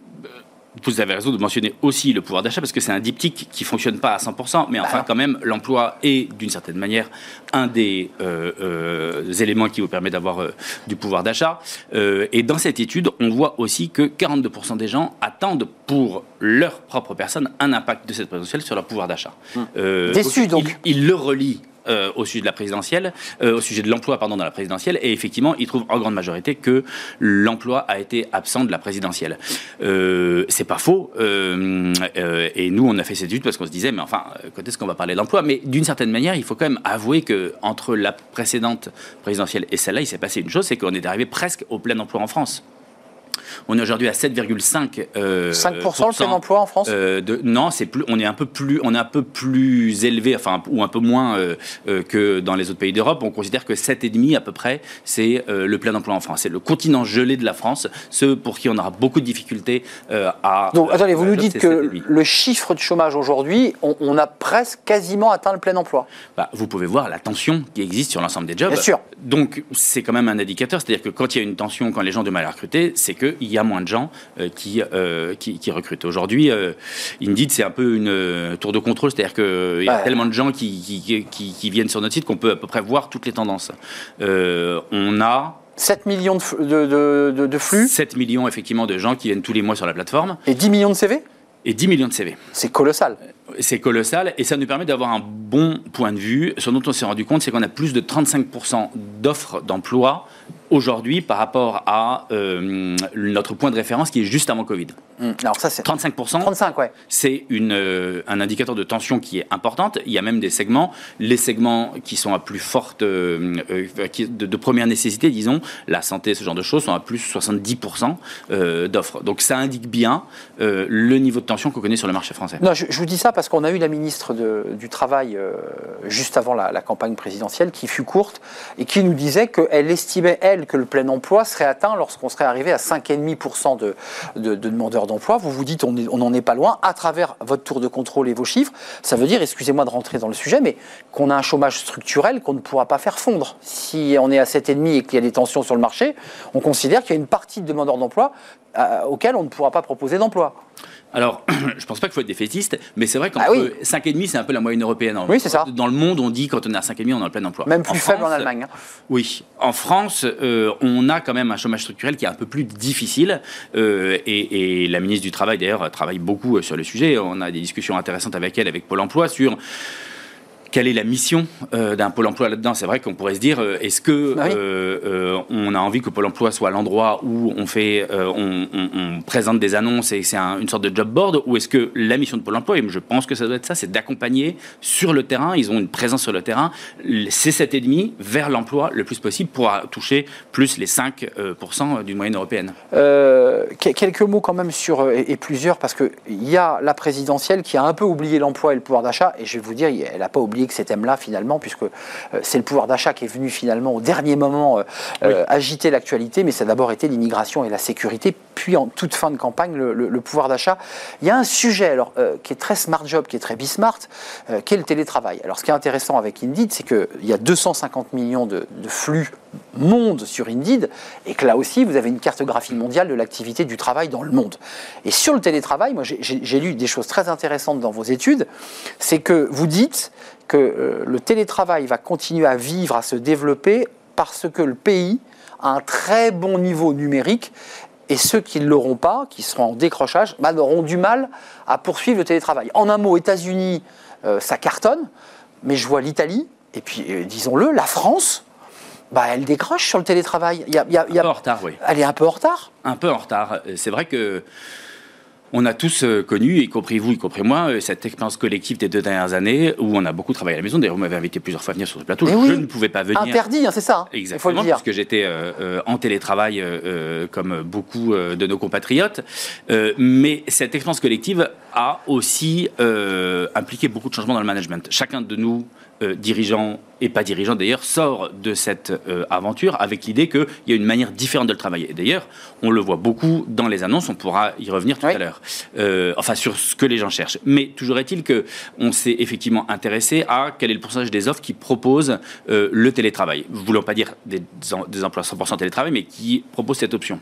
vous avez raison de mentionner aussi le pouvoir d'achat parce que c'est un diptyque qui fonctionne pas à 100%, mais enfin quand même l'emploi est d'une certaine manière un des euh, euh, éléments qui vous permet d'avoir euh, du pouvoir d'achat. et dans cette étude, on voit aussi que 42% des gens attendent pour leur propre personne un impact de cette présidentielle sur leur pouvoir d'achat. Hum. Déçu donc. Ils, le relient euh, au sujet de la présidentielle, euh, au sujet de l'emploi pardon dans la présidentielle, et effectivement, il trouve en grande majorité que l'emploi a été absent de la présidentielle. Euh, c'est pas faux, et nous on a fait cette étude parce qu'on se disait, mais enfin, quand est-ce qu'on va parler d'emploi? Mais d'une certaine manière, il faut quand même avouer que entre la précédente présidentielle et celle-là, il s'est passé une chose, c'est qu'on est arrivé presque au plein emploi en France. On est aujourd'hui à 7,5 euh, 5% le plein emploi en France euh, de, Non, c'est plus. On est un peu plus. On est un peu plus élevé, enfin ou un peu moins euh, euh, que dans les autres pays d'Europe. On considère que 7,5 à peu près, c'est le plein emploi en France. C'est le continent gelé de la France, ceux pour qui on aura beaucoup de difficultés à. Donc attendez, vous nous dites que le chiffre de chômage aujourd'hui, on, a presque quasiment atteint le plein emploi. Bah, vous pouvez voir la tension qui existe sur l'ensemble des jobs. Bien sûr. Donc c'est quand même un indicateur, c'est-à-dire que quand il y a une tension, quand les gens ont du mal à recruter, c'est qu'il y a moins de gens euh, euh, qui, qui, recrutent. Aujourd'hui, euh, Indeed, c'est un peu une tour de contrôle, c'est-à-dire qu'il y a tellement de gens qui, qui, viennent sur notre site qu'on peut à peu près voir toutes les tendances. on a 7 millions de, de, de, flux 7 millions, effectivement, de gens qui viennent tous les mois sur la plateforme. Et 10 millions de CV Et 10 millions de CV. C'est colossal. C'est colossal et ça nous permet d'avoir un bon point de vue. Ce dont on s'est rendu compte, c'est qu'on a plus de 35% d'offres d'emploi aujourd'hui par rapport à euh, notre point de référence qui est juste avant Covid. Hum, alors ça c'est 35%. 35 ouais. C'est une euh, un indicateur de tension qui est importante. Il y a même des segments, les segments qui sont à plus forte euh, de, première nécessité, disons, la santé, ce genre de choses, sont à plus 70% d'offres. Donc ça indique bien le niveau de tension qu'on connaît sur le marché français. Non, je, vous dis ça parce qu'on a eu la ministre du travail juste avant la, la campagne présidentielle qui fut courte et qui nous disait qu'elle estimait elle que le plein emploi serait atteint lorsqu'on serait arrivé à 5,5% de, de, demandeurs d'emploi. Vous vous dites on n'en est pas loin à travers votre tour de contrôle et vos chiffres. Ça veut dire, excusez-moi de rentrer dans le sujet, mais qu'on a un chômage structurel qu'on ne pourra pas faire fondre. Si on est à 7,5% et qu'il y a des tensions sur le marché, on considère qu'il y a une partie de demandeurs d'emploi euh, auxquels on ne pourra pas proposer d'emploi. Alors, [CLEARS THROAT] je pense pas qu'il faut être défaitiste, mais c'est vrai qu'entre ah oui. 5,5, c'est un peu la moyenne européenne. Oui, c'est ça. Dans le monde, on dit quand on est à 5,5, on est en plein emploi. Même plus faible en Allemagne. Hein. Oui. En France, euh, on a quand même un chômage structurel qui est un peu plus difficile. Euh, et, et, la ministre du Travail, d'ailleurs, travaille beaucoup euh, sur le sujet. On a des discussions intéressantes avec elle, avec Pôle emploi, sur quelle est la mission euh, d'un pôle emploi là-dedans? C'est vrai qu'on pourrait se dire, euh, est-ce que bah euh, on a envie que pôle emploi soit l'endroit où on fait, on, présente des annonces et c'est une sorte de job board, ou est-ce que la mission de pôle emploi, et je pense que ça doit être ça, c'est d'accompagner sur le terrain. Ils ont une présence sur le terrain, c'est cet demi vers l'emploi le plus possible pour toucher plus les 5% d'une moyenne européenne. quelques mots quand même sur et, plusieurs parce que il y a la présidentielle qui a un peu oublié l'emploi et le pouvoir d'achat, et je vais vous dire, elle n'a pas oublié que ces thèmes-là, finalement, puisque c'est le pouvoir d'achat qui est venu finalement au dernier moment agiter l'actualité, mais ça a d'abord été l'immigration et la sécurité, puis en toute fin de campagne, le, pouvoir d'achat. Il y a un sujet alors, qui est très smart job, qui est très bismart, qui est le télétravail. Alors ce qui est intéressant avec Indeed, c'est qu'il y a 250 millions de, de flux monde sur Indeed, et que là aussi, vous avez une cartographie mondiale de l'activité du travail dans le monde. Et sur le télétravail, moi j'ai lu des choses très intéressantes dans vos études, c'est que vous dites que euh, le télétravail va continuer à vivre, à se développer, parce que le pays a un très bon niveau numérique, et ceux qui ne l'auront pas, qui seront en décrochage, bah, auront du mal à poursuivre le télétravail. En un mot, États-Unis, euh, ça cartonne, mais je vois l'Italie, et puis euh, disons-le, la France, bah, elle décroche sur le télétravail. Il y a, un peu en retard, oui. Elle est un peu en retard. Un peu en retard. C'est vrai que on a tous euh, connu, y compris vous, y compris moi, euh, cette expérience collective des deux dernières années où on a beaucoup travaillé à la maison. D'ailleurs, vous m'avez invité plusieurs fois à venir sur ce plateau. je, ne pouvais pas venir. Interdit, hein, c'est ça. Hein, Exactement, parce que j'étais euh, en télétravail comme beaucoup de nos compatriotes. mais cette expérience collective a aussi impliqué beaucoup de changements dans le management. Chacun de nous euh, dirigeant et pas dirigeant d'ailleurs sort de cette euh, aventure avec l'idée qu'il y a une manière différente de le travailler. Et d'ailleurs, on le voit beaucoup dans les annonces, on pourra y revenir tout à l'heure, euh, enfin sur ce que les gens cherchent. Mais toujours est-il qu'on s'est effectivement intéressé à quel est le pourcentage des offres qui proposent le télétravail. ne voulons pas dire des, des emplois 100% télétravail, mais qui proposent cette option.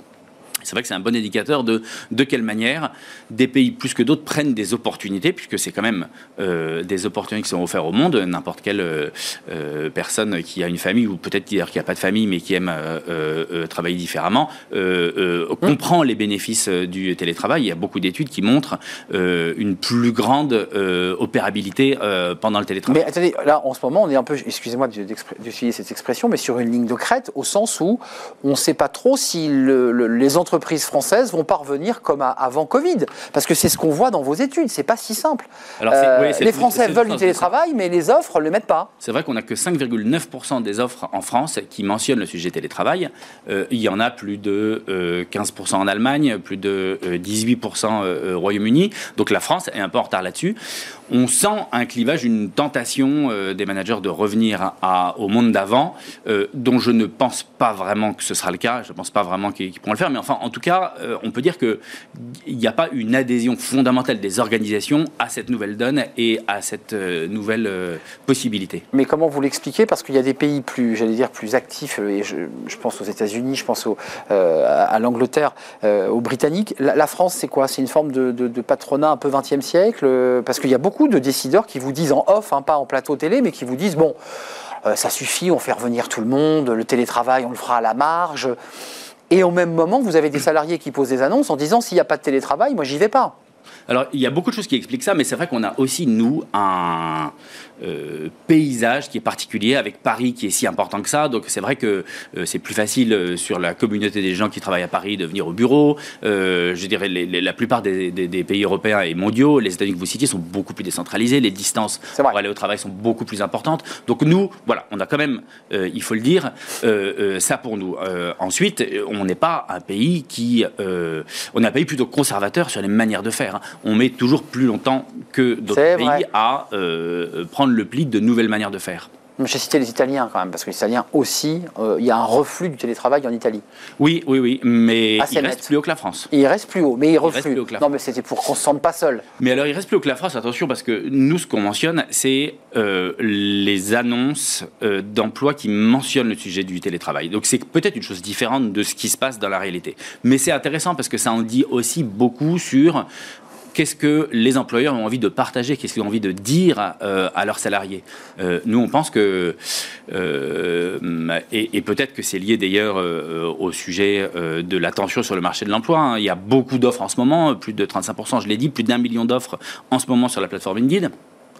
C'est vrai que c'est un bon indicateur de de quelle manière des pays plus que d'autres prennent des opportunités, puisque c'est quand même euh, des opportunités qui sont offertes au monde. N'importe quelle euh, euh, personne qui a une famille, ou peut-être qui n'a pas de famille, mais qui aime travailler différemment, comprend les bénéfices du télétravail. Il y a beaucoup d'études qui montrent une plus grande opérabilité pendant le télétravail. Mais attendez, là, en ce moment, on est un peu, excusez-moi d'utiliser cette expression, mais sur une ligne de crête, au sens où on ne sait pas trop si les entreprises entreprises françaises vont parvenir comme avant Covid Parce que c'est ce qu'on voit dans vos études, c'est pas si simple. Euh, les Français veulent du télétravail, mais les offres ne le mettent pas. C'est vrai qu'on n'a que 5,9% des offres en France qui mentionnent le sujet télétravail. Euh, il y en a plus de 15% euh, en Allemagne, plus de 18% au Royaume-Uni. Donc la France est un peu en retard là-dessus. On sent un clivage, une tentation des managers de revenir au monde d'avant, dont je ne pense pas vraiment que ce sera le cas. Je ne pense pas vraiment qu'ils pourront le faire. Mais enfin, en tout cas, euh, on peut dire qu'il n'y a pas une adhésion fondamentale des organisations à cette nouvelle donne et à cette euh, nouvelle euh, possibilité. Mais comment vous l'expliquez? Parce qu'il y a des pays plus, j'allais dire, plus actifs, et je, pense aux États-Unis, je pense à l'Angleterre, aux Britanniques. La, France, c'est quoi? C'est une forme de, patronat un peu 20e siècle? Parce qu'il y a beaucoup de décideurs qui vous disent en off, hein, pas en plateau télé, mais qui vous disent, bon, ça suffit, on fait revenir tout le monde, le télétravail, on le fera à la marge. Et au même moment, vous avez des salariés qui posent des annonces en disant s'il n'y a pas de télétravail, moi j'y vais pas. Alors, il y a beaucoup de choses qui expliquent ça, mais c'est vrai qu'on a aussi, nous, un, euh, paysage qui est particulier, avec Paris qui est si important que ça. Donc c'est vrai que euh, c'est plus facile euh, sur la communauté des gens qui travaillent à Paris de venir au bureau. je dirais la plupart des, pays européens et mondiaux, les États-Unis que vous citiez, sont beaucoup plus décentralisés. Les distances pour aller au travail sont beaucoup plus importantes. Donc nous, voilà, on a quand même, il faut le dire, ça pour nous. ensuite, on n'est pas un pays qui, on est un pays plutôt conservateur sur les manières de faire. Hein. On met toujours plus longtemps que d'autres pays à prendre le pli de nouvelles manières de faire. J'ai cité les Italiens quand même, parce que les Italiens aussi, euh, il y a un reflux du télétravail en Italie. Oui, oui, oui, mais il reste plus haut que la France. Il reste plus haut, mais il, reflue. non, mais c'était pour qu'on ne se sente pas seul. Mais alors, il reste plus haut que la France, attention, parce que nous, ce qu'on mentionne, c'est euh, les annonces euh, d'emploi qui mentionnent le sujet du télétravail. Donc, c'est peut-être une chose différente de ce qui se passe dans la réalité. Mais c'est intéressant parce que ça en dit aussi beaucoup sur qu'est-ce que les employeurs ont envie de partager, qu'est-ce qu'ils ont envie de dire euh, à leurs salariés. Euh, nous, on pense que, euh, et, peut-être que c'est lié d'ailleurs au sujet de la tension sur le marché de l'emploi. Hein. Il y a beaucoup d'offres en ce moment, plus de 35%, je l'ai dit, plus d'un million d'offres en ce moment sur la plateforme Indeed.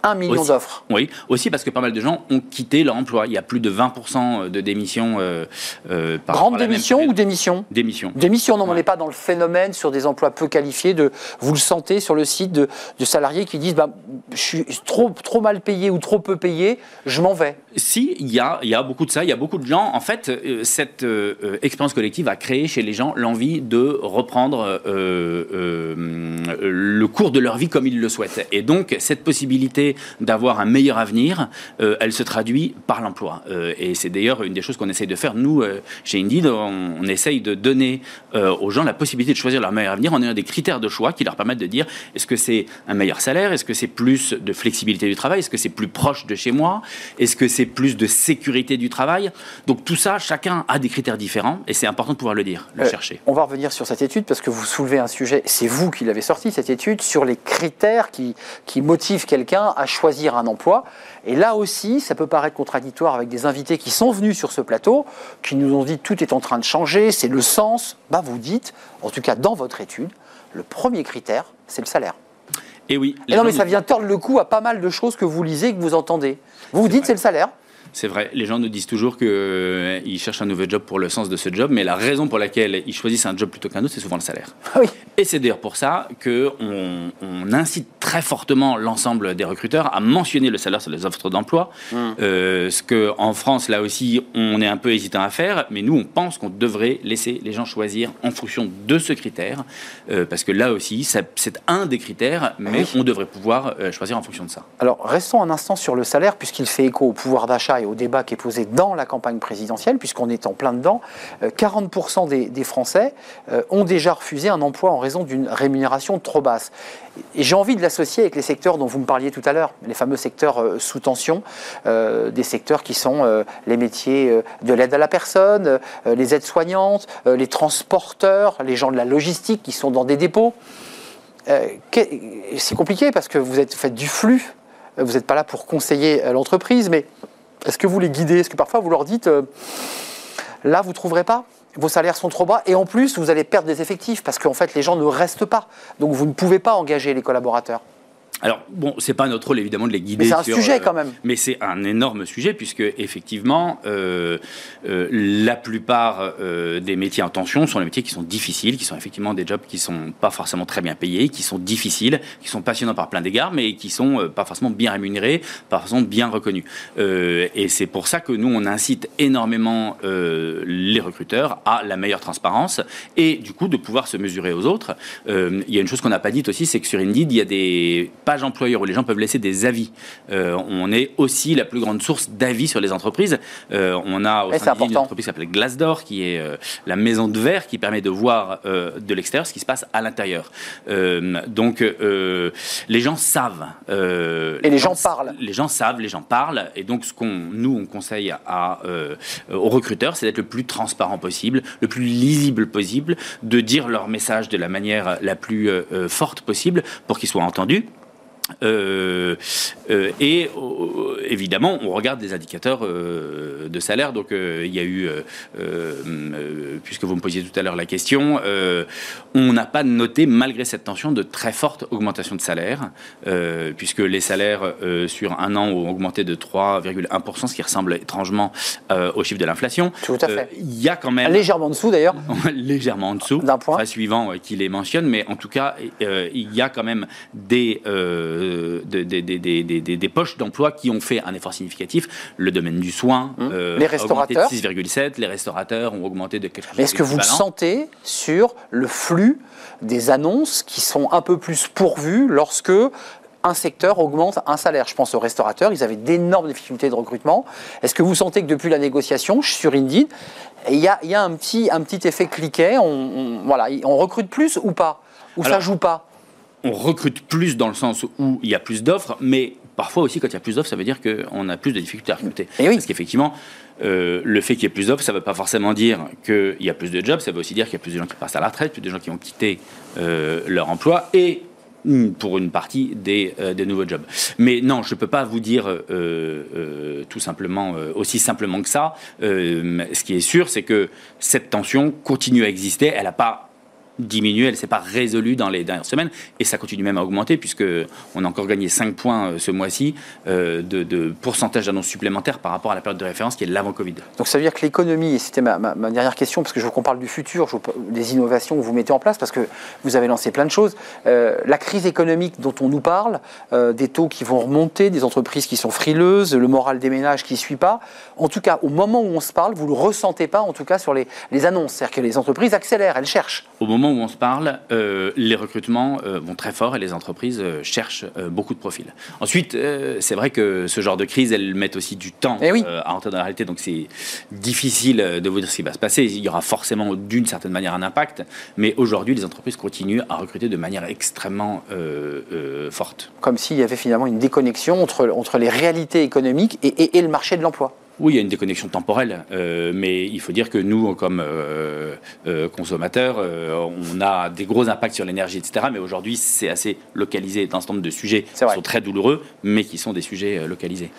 Un million d'offres. Oui, aussi parce que pas mal de gens ont quitté leur emploi. Il y a plus de 20% de démissions euh, euh, par Grande démission ou démission Démission. Démission, non, on n'est pas dans le phénomène sur des emplois peu qualifiés. De, vous le sentez sur le site de, salariés qui disent bah, Je suis trop, trop mal payé ou trop peu payé, je m'en vais. Si, il y a, y a beaucoup de ça. Il y a beaucoup de gens. En fait, euh, cette expérience collective a créé chez les gens l'envie de reprendre le cours de leur vie comme ils le souhaitent. Et donc, cette possibilité d'avoir un meilleur avenir, euh, elle se traduit par l'emploi. Euh, et c'est d'ailleurs une des choses qu'on essaye de faire. Nous, euh, chez Indeed, on, on essaye de donner aux gens la possibilité de choisir leur meilleur avenir en ayant des critères de choix qui leur permettent de dire est-ce que c'est un meilleur salaire? Est-ce que c'est plus de flexibilité du travail? Est-ce que c'est plus proche de chez moi? Est-ce que c'est plus de sécurité du travail? Donc tout ça, chacun a des critères différents et c'est important de pouvoir le dire, le chercher. On va revenir sur cette étude parce que vous soulevez un sujet, c'est vous qui l'avez sorti, cette étude, sur les critères qui, qui motivent quelqu'un à choisir un emploi. Et là aussi, ça peut paraître contradictoire avec des invités qui sont venus sur ce plateau, qui nous ont dit tout est en train de changer, c'est le sens. Bah, vous dites, en tout cas dans votre étude, le premier critère, c'est le salaire. Et oui, Et non, mais ça vient tordre le cou à pas mal de choses que vous lisez, que vous entendez. Vous vous dites, c'est le salaire. C'est vrai, les gens nous disent toujours qu'ils cherchent un nouveau job pour le sens de ce job, mais la raison pour laquelle ils choisissent un job plutôt qu'un autre, c'est souvent le salaire. Oui. Et c'est d'ailleurs pour ça qu'on on incite très fortement l'ensemble des recruteurs à mentionner le salaire sur les offres d'emploi. Euh, ce que en France, là aussi, on est un peu hésitant à faire, mais nous, on pense qu'on devrait laisser les gens choisir en fonction de ce critère, euh, parce que là aussi, c'est un des critères, mais on devrait pouvoir euh, choisir en fonction de ça. Alors, restons un instant sur le salaire, puisqu'il fait écho au pouvoir d'achat et au débat qui est posé dans la campagne présidentielle, puisqu'on est en plein dedans. Euh, 40% des, des Français euh, ont déjà refusé un emploi en raison d'une rémunération trop basse. Et j'ai envie de l'associer avec les secteurs dont vous me parliez tout à l'heure, les fameux secteurs euh, sous tension, euh, des secteurs qui sont euh, les métiers euh, de l'aide à la personne, euh, les aides-soignantes, euh, les transporteurs, les gens de la logistique qui sont dans des dépôts. Euh, c'est compliqué parce que vous êtes, faites du flux, Euh, vous n'êtes pas là pour conseiller euh, l'entreprise, mais est-ce que vous les guidez? Est-ce que parfois vous leur dites, euh, là vous ne trouverez pas vos salaires sont trop bas et en plus vous allez perdre des effectifs parce qu'en fait les gens ne restent pas. Donc vous ne pouvez pas engager les collaborateurs. Alors, bon, c'est pas notre rôle évidemment de les guider. Mais c'est un sur, sujet, euh, quand même. Mais c'est un énorme sujet puisque effectivement, euh, euh, la plupart des métiers en tension sont les métiers qui sont difficiles, qui sont effectivement des jobs qui sont pas forcément très bien payés, qui sont difficiles, qui sont passionnants par plein d'égards, mais qui sont pas forcément bien rémunérés, pas forcément bien reconnus. Et c'est pour ça que nous on incite énormément les recruteurs à la meilleure transparence et du coup de pouvoir se mesurer aux autres. Il y a une chose qu'on n'a pas dite aussi, c'est que sur Indeed il y a des pages employeurs où les gens peuvent laisser des avis. Euh, on est aussi la plus grande source d'avis sur les entreprises. Euh, on a au sein une entreprise qui s'appelle Glassdoor, qui est euh, la maison de verre qui permet de voir de l'extérieur ce qui se passe à l'intérieur. Donc les gens savent. Et les gens parlent. Les gens savent, les gens parlent. Et donc ce qu'on nous on conseille à, aux recruteurs, c'est d'être le plus transparent possible, le plus lisible possible, de dire leur message de la manière la plus forte possible pour qu'ils soient entendus. Euh, euh, et euh, évidemment, on regarde des indicateurs de salaire. Donc, il y a eu, puisque vous me posiez tout à l'heure la question, on n'a pas noté, malgré cette tension, de très forte augmentation de salaire, puisque les salaires sur un an ont augmenté de 3,1%, ce qui ressemble étrangement au chiffre de l'inflation. Tout à fait. Il y a quand même Légèrement en dessous d'ailleurs. [LAUGHS] légèrement en dessous, D'un point. Pas suivant qui les mentionne, mais en tout cas, il y a quand même des, euh, des, poches d'emploi qui ont fait un effort significatif. Le domaine du soin, euh, Mmh. Les augmenté de restaurateurs. 6,7, les restaurateurs ont augmenté de quelque chose Mais est-ce que vous le sentez sur le flux des annonces qui sont un peu plus pourvues lorsque un secteur augmente un salaire? Je pense aux restaurateurs, ils avaient d'énormes difficultés de recrutement. Est-ce que vous sentez que depuis la négociation sur Indeed, il y a, il y a un, petit, un petit effet cliquet on, on- voilà, on recrute plus ou pas? Ou ça joue pas? On recrute plus dans le sens où il y a plus d'offres, mais parfois aussi, quand il y a plus d'offres, ça veut dire qu'on a plus de difficultés à recruter. Et oui. Parce qu'effectivement, euh, le fait qu'il y ait plus d'offres, ça ne veut pas forcément dire qu'il y a plus de jobs, ça veut aussi dire qu'il y a plus de gens qui passent à la retraite, plus de gens qui ont quitté euh, leur emploi et mm, pour une partie des, euh, des nouveaux jobs. Mais non, je ne peux pas vous dire tout simplement, aussi simplement que ça. Ce qui est sûr, c'est que cette tension continue à exister. Elle n'a pas diminué, elle ne s'est pas résolue dans les dernières semaines, et ça continue même à augmenter, puisque on a encore gagné 5 points euh, ce mois-ci euh, de, de pourcentage d'annonces supplémentaires par rapport à la période de référence qui est l'avant Covid. Donc ça veut dire que l'économie, et c'était ma, ma- ma dernière question, parce que je veux qu'on parle du futur, je veux des innovations que vous mettez en place, parce que vous avez lancé plein de choses. Euh, la crise économique dont on nous parle, euh, des taux qui vont remonter, des entreprises qui sont frileuses, le moral des ménages qui ne suit pas, en tout cas, au moment où on se parle, vous ne le ressentez pas, en tout cas, sur les, les annonces. C'est-à-dire que les entreprises accélèrent, elles cherchent. Au moment moment où on se parle, euh, les recrutements euh, vont très fort et les entreprises euh, cherchent beaucoup de profils. Ensuite, c'est vrai que ce genre de crise, elles mettent aussi du temps Eh oui. à entrer dans la réalité, donc c'est difficile de vous dire ce qui va se passer. Il y aura forcément d'une certaine manière un impact, mais aujourd'hui, les entreprises continuent à recruter de manière extrêmement forte. Comme s'il y avait finalement une déconnexion entre, entre les réalités économiques et, et- et le marché de l'emploi. Oui, il y a une déconnexion temporelle, euh, mais il faut dire que nous, comme euh, euh, consommateurs, euh, on a des gros impacts sur l'énergie, etc. Mais aujourd'hui, c'est assez localisé dans un certain nombre de sujets qui sont très douloureux, mais qui sont des sujets euh, localisés.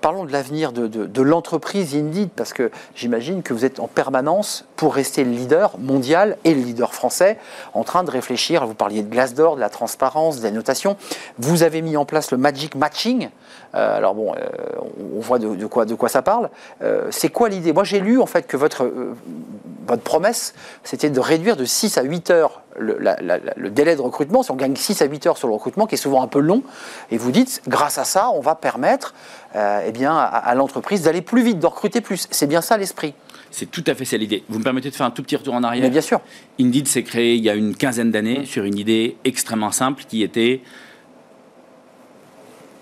Parlons de l'avenir de, de- de l'entreprise Indeed, parce que j'imagine que vous êtes en permanence pour rester le leader mondial et le leader français, en train de réfléchir. Vous parliez de Glassdoor, de la transparence, de la notation. Vous avez mis en place le Magic Matching. Euh, alors bon, euh, on- voit de, de quoi, de quoi ça parle. Euh, c'est quoi l'idée? Moi, j'ai lu en fait que votre, votre promesse, c'était de réduire de 6 à 8 heures le, la- la- la- le délai de recrutement. Si on gagne 6 à 8 heures sur le recrutement, qui est souvent un peu long, et vous dites, grâce à ça, on va permettre euh, eh bien, à, à l'entreprise d'aller plus vite, de recruter plus. C'est bien ça l'esprit? C'est tout à fait ça l'idée. Vous me permettez de faire un tout petit retour en arrière? Mais bien sûr. Indeed s'est créé il y a une quinzaine d'années sur une idée extrêmement simple qui était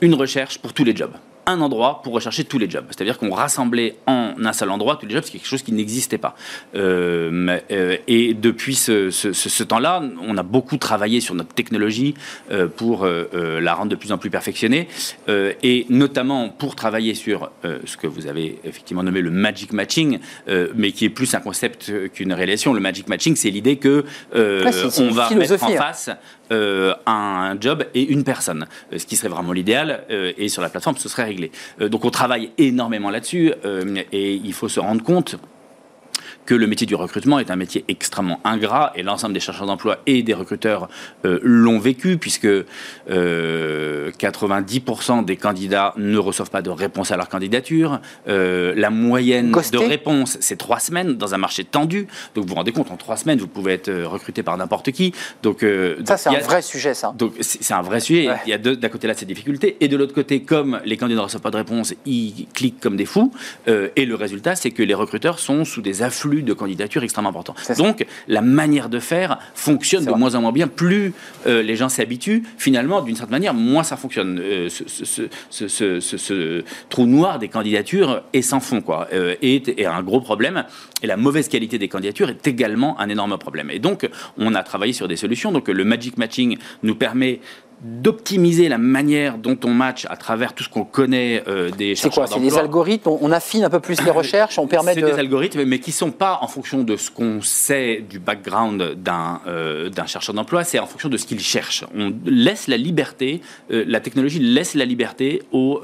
une recherche pour tous les jobs. Un endroit pour rechercher tous les jobs. C'est-à-dire qu'on rassemblait en un seul endroit tous les jobs, c'est quelque chose qui n'existait pas. Euh, euh, et depuis ce, ce- ce- ce temps-là, on a beaucoup travaillé sur notre technologie euh, pour la rendre de plus en plus perfectionnée, et notamment pour travailler sur ce que vous avez effectivement nommé le magic matching, mais qui est plus un concept qu'une réalisation. Le magic matching, c'est l'idée que c'est on va mettre en hein. face euh, un job et une personne, Euh, ce qui serait vraiment l'idéal. euh, et sur la plateforme, ce serait réglé. Donc on travaille énormément là-dessus et il faut se rendre compte que le métier du recrutement est un métier extrêmement ingrat et l'ensemble des chercheurs d'emploi et des recruteurs euh, l'ont vécu puisque euh, 90% des candidats ne reçoivent pas de réponse à leur candidature. Euh, la moyenne de réponse, c'est trois semaines dans un marché tendu. Donc vous vous rendez compte, en trois semaines, vous pouvez être euh, recruté par n'importe qui. Donc, euh, Ça, c'est un a- vrai sujet, ça. donc c'est un vrai sujet. Il y a d'un côté là ces difficultés et de l'autre côté, comme les candidats ne reçoivent pas de réponse, ils cliquent comme des fous. Euh, et le résultat, c'est que les recruteurs sont sous des afflux de candidatures extrêmement ça. Donc la manière de faire fonctionne de vrai. moins en moins bien. Plus euh, les gens s'habituent, finalement, d'une certaine manière, moins ça fonctionne. Euh, ce trou noir des candidatures est sans fond, quoi, euh, est, est un gros problème. Et la mauvaise qualité des candidatures est également un énorme problème. Et donc, on a travaillé sur des solutions. Donc, le Magic Matching nous permet d'optimiser la manière dont on match à travers tout ce qu'on connaît euh, des C'est quoi chercheurs C'est des algorithmes on, on affine un peu plus les [LAUGHS] recherches, on permet C'est de. des algorithmes, mais qui sont pas en fonction de ce qu'on sait du background d'un euh, d'un chercheur d'emploi, c'est en fonction de ce qu'il cherche. On laisse la liberté, euh, la technologie laisse la liberté aux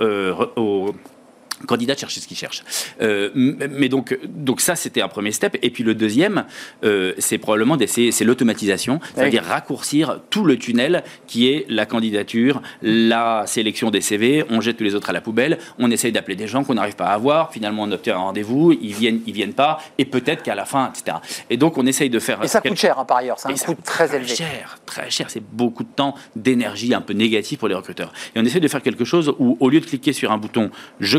candidats de chercher ce qu'ils cherchent. Euh, mais donc, donc ça, c'était un premier step. Et puis le deuxième, euh, c'est probablement d'essayer, c'est l'automatisation, c'est-à-dire raccourcir tout le tunnel qui est la candidature, la sélection des CV, on jette tous les autres à la poubelle, on essaye d'appeler des gens qu'on n'arrive pas à avoir, finalement on obtient un rendez-vous, ils viennent, ils viennent pas, et peut-être qu'à la fin, etc. Et donc on essaye de faire... Et ça coûte cher, hein, par ailleurs. C'est un coût coûte très élevé. cher, très cher. C'est beaucoup de temps, d'énergie un peu négatif pour les recruteurs. Et on essaie de faire quelque chose où, au lieu de cliquer sur un bouton je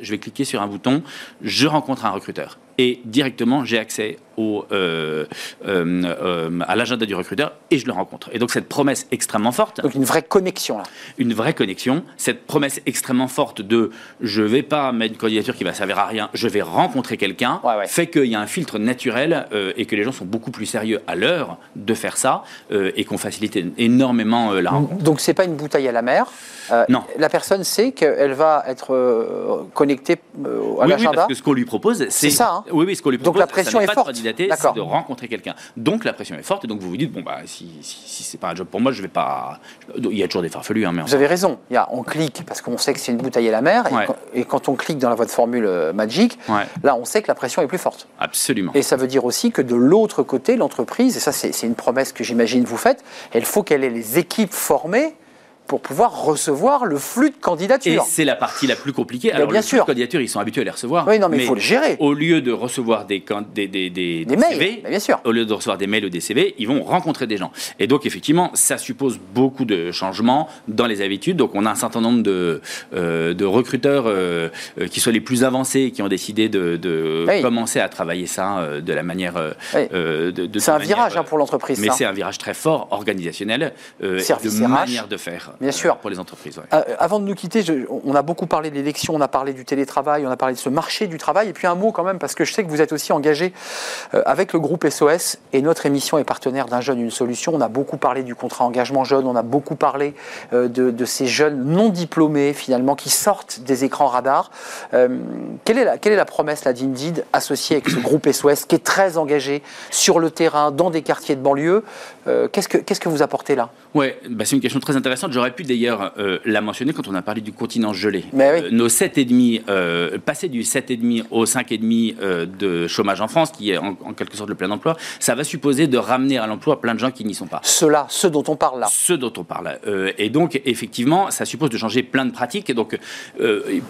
je vais cliquer sur un bouton je rencontre un recruteur. Et directement, j'ai accès au, euh, euh, euh, à l'agenda du recruteur et je le rencontre. Et donc cette promesse extrêmement forte, Donc une vraie connexion, là. une vraie connexion, cette promesse extrêmement forte de je vais pas mettre une candidature qui va servir à rien, je vais rencontrer quelqu'un, Ouais, ouais. fait qu'il y a un filtre naturel et que les gens sont beaucoup plus sérieux à l'heure de faire ça et qu'on facilite énormément la rencontre. Donc c'est pas une bouteille à la mer. Non. La personne sait qu'elle va être connectée à Oui, oui, l'agenda. parce que ce qu'on lui propose, c'est ça, hein. Oui, oui, ce qu'on lui Donc propose, la pression ça est pas forte. de candidater, c'est de rencontrer quelqu'un. Donc la pression est forte, et donc vous vous dites bon bah si, si, si c'est pas un job pour moi, je vais pas. Il y a toujours des farfelus, hein, mais Vous avez raison. Il y a, on clique parce qu'on sait que c'est une bouteille à la mer. et quand- Et, quand, on clique dans la votre formule euh, Magic, Ouais. là, on sait que la pression est plus forte. absolument. Et ça veut dire aussi que de l'autre côté, l'entreprise, et ça c'est c'est une promesse que j'imagine vous faites, il faut qu'elle ait les équipes formées pour pouvoir recevoir le flux de Et candidatures. c'est la partie la plus compliquée. Mais Alors, bien le flux sûr. de candidatures, ils sont habitués à les recevoir. Oui, non, mais il faut le gérer. Au lieu de recevoir des, can- des, des, des, Des des mails, CV, bien sûr. au lieu de recevoir des mails ou des CV, ils vont rencontrer des gens. Et donc, effectivement, ça suppose beaucoup de changements dans les habitudes. Donc, on a un certain nombre de, euh, de recruteurs euh, euh, qui sont les plus avancés, qui ont décidé de, de Oui. commencer à travailler ça euh, de la manière. Oui. de- C'est un manière, virage hein, pour l'entreprise. Mais c'est un virage très fort, organisationnel, et de manière de faire. Bien sûr. Pour les entreprises. ouais. Euh, avant de nous quitter, je- on a beaucoup parlé de l'élection, on a parlé du télétravail, on a parlé de ce marché du travail, et puis un mot quand même, parce que je sais que vous êtes aussi engagé euh, avec le groupe SOS, et notre émission est partenaire d'un jeune, une solution. On a beaucoup parlé du contrat engagement jeune, on a beaucoup parlé euh, de, de ces jeunes non diplômés, finalement, qui sortent des écrans radars. Euh, quelle, est la, quelle est la promesse là, d'Indeed associée avec ce groupe SOS, qui est très engagé sur le terrain, dans des quartiers de banlieue? Euh, Qu'est-ce que vous apportez là? Ouais, bah c'est une question très intéressante. J'aurais pu d'ailleurs euh, la mentionner quand on a parlé du continent gelé. Mais oui. Euh, nos 7,5, euh, passer du 7,5 au 5,5 euh, de chômage en France, qui est en, en quelque sorte le plein emploi, ça va supposer de ramener à l'emploi plein de gens qui n'y sont pas. Ceux-là, ceux dont on parle là. Ce dont on parle. Euh, et donc, effectivement, ça suppose de changer plein de pratiques. Et donc,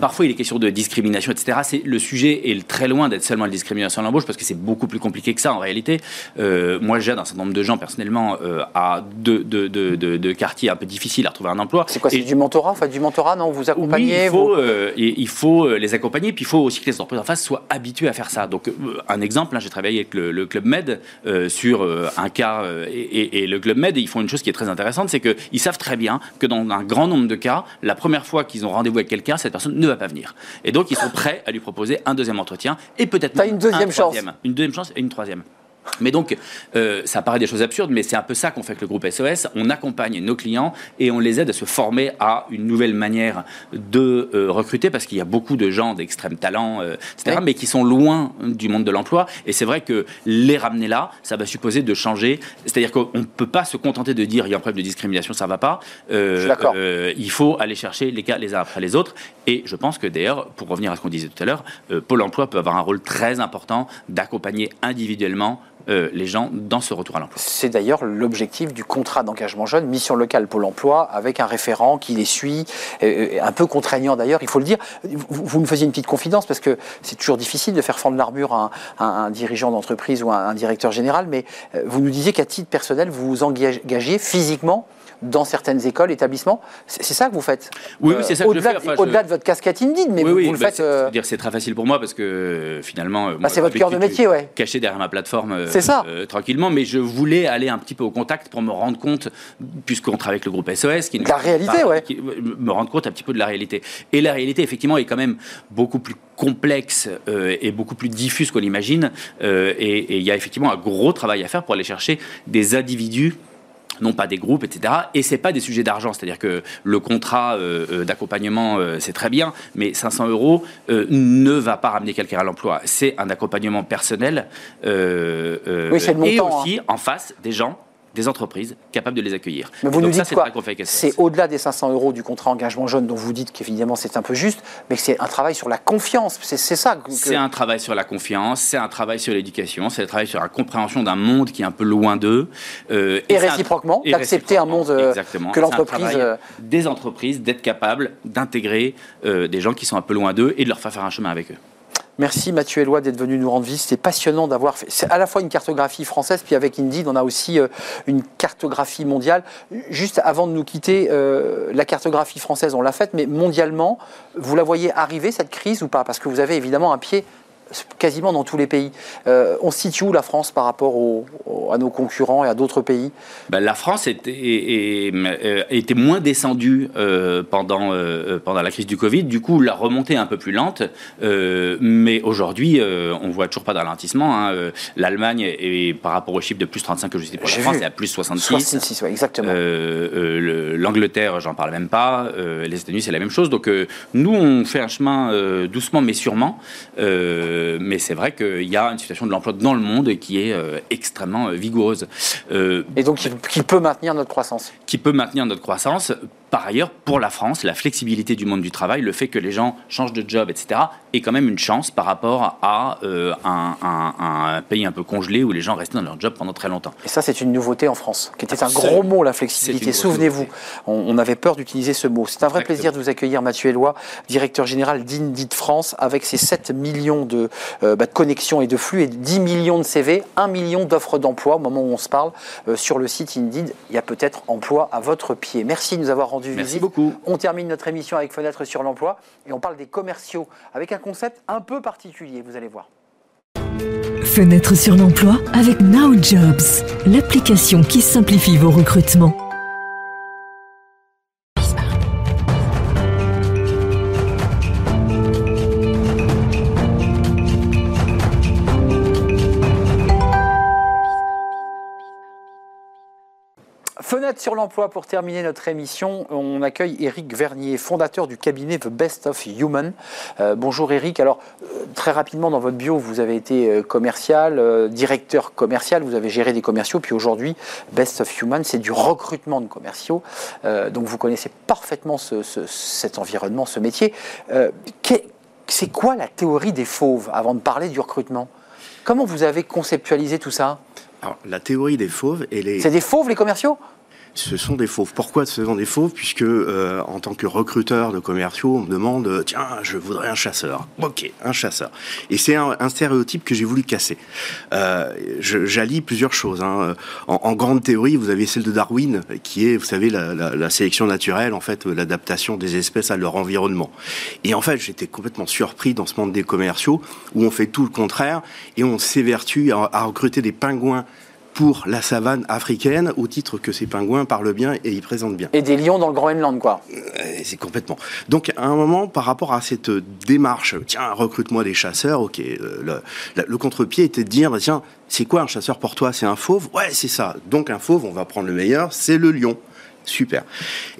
parfois, il est question de discrimination, etc. C'est, le sujet est très loin d'être seulement la discrimination à l'embauche, parce que c'est beaucoup plus compliqué que ça, en réalité. Moi, j'aide un certain nombre de gens, personnellement, à deux de, de, de- de quartiers un peu difficiles à retrouver un emploi. C'est quoi C'est du mentorat Enfin, du mentorat, non Vous oui, accompagnez il faut, vous- euh, et il faut euh, les accompagner, puis il faut aussi que les entreprises en face soient habituées à faire ça. Donc, euh, un exemple, hein, j'ai travaillé avec le, le Club Med euh, sur euh, un cas, et, et- et le Club Med, ils font une chose qui est très intéressante, c'est qu'ils savent très bien que dans un grand nombre de cas, la première fois qu'ils ont rendez-vous avec quelqu'un, cette personne ne va pas venir. Et donc, ils sont prêts à lui proposer un deuxième entretien, et peut-être même une deuxième un chance. troisième. Une deuxième chance et une troisième. Mais donc, euh, ça paraît des choses absurdes, mais c'est un peu ça qu'on fait avec le groupe SOS. On accompagne nos clients et on les aide à se former à une nouvelle manière de euh, recruter, parce qu'il y a beaucoup de gens d'extrême talent, euh, etc., Oui. mais qui sont loin du monde de l'emploi. Et c'est vrai que les ramener là, ça va supposer de changer. C'est-à-dire qu'on ne peut pas se contenter de dire il y a un problème de discrimination, ça ne va pas. Je suis d'accord. il faut aller chercher les cas les uns après les autres. Et je pense que d'ailleurs, pour revenir à ce qu'on disait tout à l'heure, Pôle emploi peut avoir un rôle très important d'accompagner individuellement euh, les gens dans ce retour à l'emploi. C'est d'ailleurs l'objectif du contrat d'engagement jeune, mission locale Pôle emploi, avec un référent qui les suit, un peu contraignant d'ailleurs, il faut le dire. Vous, vous me faisiez une petite confidence, parce que c'est toujours difficile de faire fendre l'armure à un, dirigeant d'entreprise ou à un, directeur général, mais euh, vous nous disiez qu'à titre personnel, vous vous engagiez physiquement dans certaines écoles, établissements. C'est ça que vous faites Oui, oui, c'est ça que je au-delà fais. je- Au-delà de votre casquette Indeed, mais oui, vous, oui, vous le bah, faites... c'est- euh, c'est-à-dire, c'est très facile pour moi parce que finalement, euh, bah, c'est votre cœur de métier, ouais. caché derrière ma plateforme euh, ça. tranquillement, mais je voulais aller un petit peu au contact pour me rendre compte, puisqu'on travaille avec le groupe SOS, qui la réalité, ouais. qui- me rendre compte un petit peu de la réalité. Et la réalité, effectivement, est quand même beaucoup plus complexe euh, et beaucoup plus diffuse qu'on l'imagine. Euh, et il y a effectivement un gros travail à faire pour aller chercher des individus non pas des groupes, etc. Et c'est pas des sujets d'argent, c'est-à-dire que le contrat euh, euh, d'accompagnement, euh, c'est très bien, mais 500 euros euh, ne va pas ramener quelqu'un à l'emploi. C'est un accompagnement personnel. Oui, et montant, aussi en face des gens, des entreprises capables de les accueillir. Mais vous nous ça, dites c'est quoi C'est au-delà des 500 euros du contrat engagement jeune dont vous dites qu'évidemment c'est un peu juste, mais que c'est un travail sur la confiance. C'est ça que. C'est un travail sur la confiance, c'est un travail sur l'éducation, c'est un travail sur la compréhension d'un monde qui est un peu loin d'eux. euh, Et réciproquement, d'accepter un monde, euh, exactement. que l'entreprise, euh, des entreprises d'être capables d'intégrer des gens qui sont un peu loin d'eux et de leur faire faire un chemin avec eux. Merci Mathieu Eloi d'être venu nous rendre visite. C'était passionnant d'avoir fait. C'est à la fois une cartographie française, puis avec Indeed, on a aussi euh, une cartographie mondiale. Juste avant de nous quitter, euh, la cartographie française, on l'a faite, mais mondialement, vous la voyez arriver cette crise ou pas? Parce que vous avez évidemment un pied quasiment dans tous les pays. Euh, on situe où la France par rapport au- au- à nos concurrents et à d'autres pays? Ben, la France était, est- est- euh, était moins descendue euh, pendant, euh, pendant la crise du Covid. Du coup, la remontée est un peu plus lente. Mais aujourd'hui, on voit toujours pas de ralentissement. hein. L'Allemagne, est, par rapport au chiffre de plus 35 que je citais pour la France, vu. est à plus 66. 66, ouais, exactement. Le- L'Angleterre, j'en parle même pas. Les États-Unis, c'est la même chose. Donc, nous, on fait un chemin doucement mais sûrement. Euh, mais c'est vrai qu'il y a une situation de l'emploi dans le monde qui est euh, extrêmement euh, vigoureuse. Euh, Et donc qui, qui peut maintenir notre croissance. qui peut maintenir notre croissance par ailleurs, pour la France, la flexibilité du monde du travail, le fait que les gens changent de job, etc., est quand même une chance par rapport à euh, un, pays un peu congelé où les gens restaient dans leur job pendant très longtemps. Et ça, c'est une nouveauté en France, qui était un gros mot, la flexibilité. Souvenez-vous, on, avait peur d'utiliser ce mot. C'est un vrai plaisir de vous accueillir, Mathieu Eloi, directeur général d'Indeed France, avec ses 7 millions de, euh, bah, de, connexions et de flux et 10 millions de CV, 1 million d'offres d'emploi au moment où on se parle euh, sur le site Indeed. Il y a peut-être emploi à votre pied. Merci de nous avoir rendu Merci beaucoup. On termine notre émission avec Fenêtre sur l'emploi et on parle des commerciaux avec un concept un peu particulier, vous allez voir. Fenêtre sur l'emploi avec Now Jobs, l'application qui simplifie vos recrutements. Fenêtre sur l'emploi pour terminer notre émission. On accueille Eric Vernier, fondateur du cabinet The Best of Human. Euh, bonjour Eric. Alors, euh, très rapidement, dans votre bio, vous avez été euh, commercial, directeur commercial, vous avez géré des commerciaux, puis aujourd'hui, Best of Human, c'est du recrutement de commerciaux. donc, vous connaissez parfaitement cet environnement, ce métier. c'est quoi la théorie des fauves avant de parler du recrutement? Comment vous avez conceptualisé tout ça? Alors, la théorie des fauves, elle est... C'est des fauves les commerciaux? Ce sont des fauves. Pourquoi ce sont des fauves? Puisque euh, en tant que recruteur de commerciaux, on me demande tiens, je voudrais un chasseur. Ok, un chasseur. Et c'est un, stéréotype que j'ai voulu casser. Euh, J'allie plusieurs choses. Hein. En, grande théorie, vous avez celle de Darwin, qui est, vous savez, la, sélection naturelle, en fait, l'adaptation des espèces à leur environnement. Et en fait, j'étais complètement surpris dans ce monde des commerciaux où on fait tout le contraire et on s'évertue à recruter des pingouins pour la savane africaine, au titre que ces pingouins parlent bien et ils présentent bien. Et des lions dans le Groenland, quoi. Euh, c'est complètement. Donc, à un moment, par rapport à cette démarche, tiens, recrute-moi des chasseurs, ok, euh, le, le contre-pied était de dire, bah, tiens, c'est quoi un chasseur pour toi? C'est un fauve? Ouais, c'est ça. Donc, un fauve, on va prendre le meilleur, c'est le lion. Super.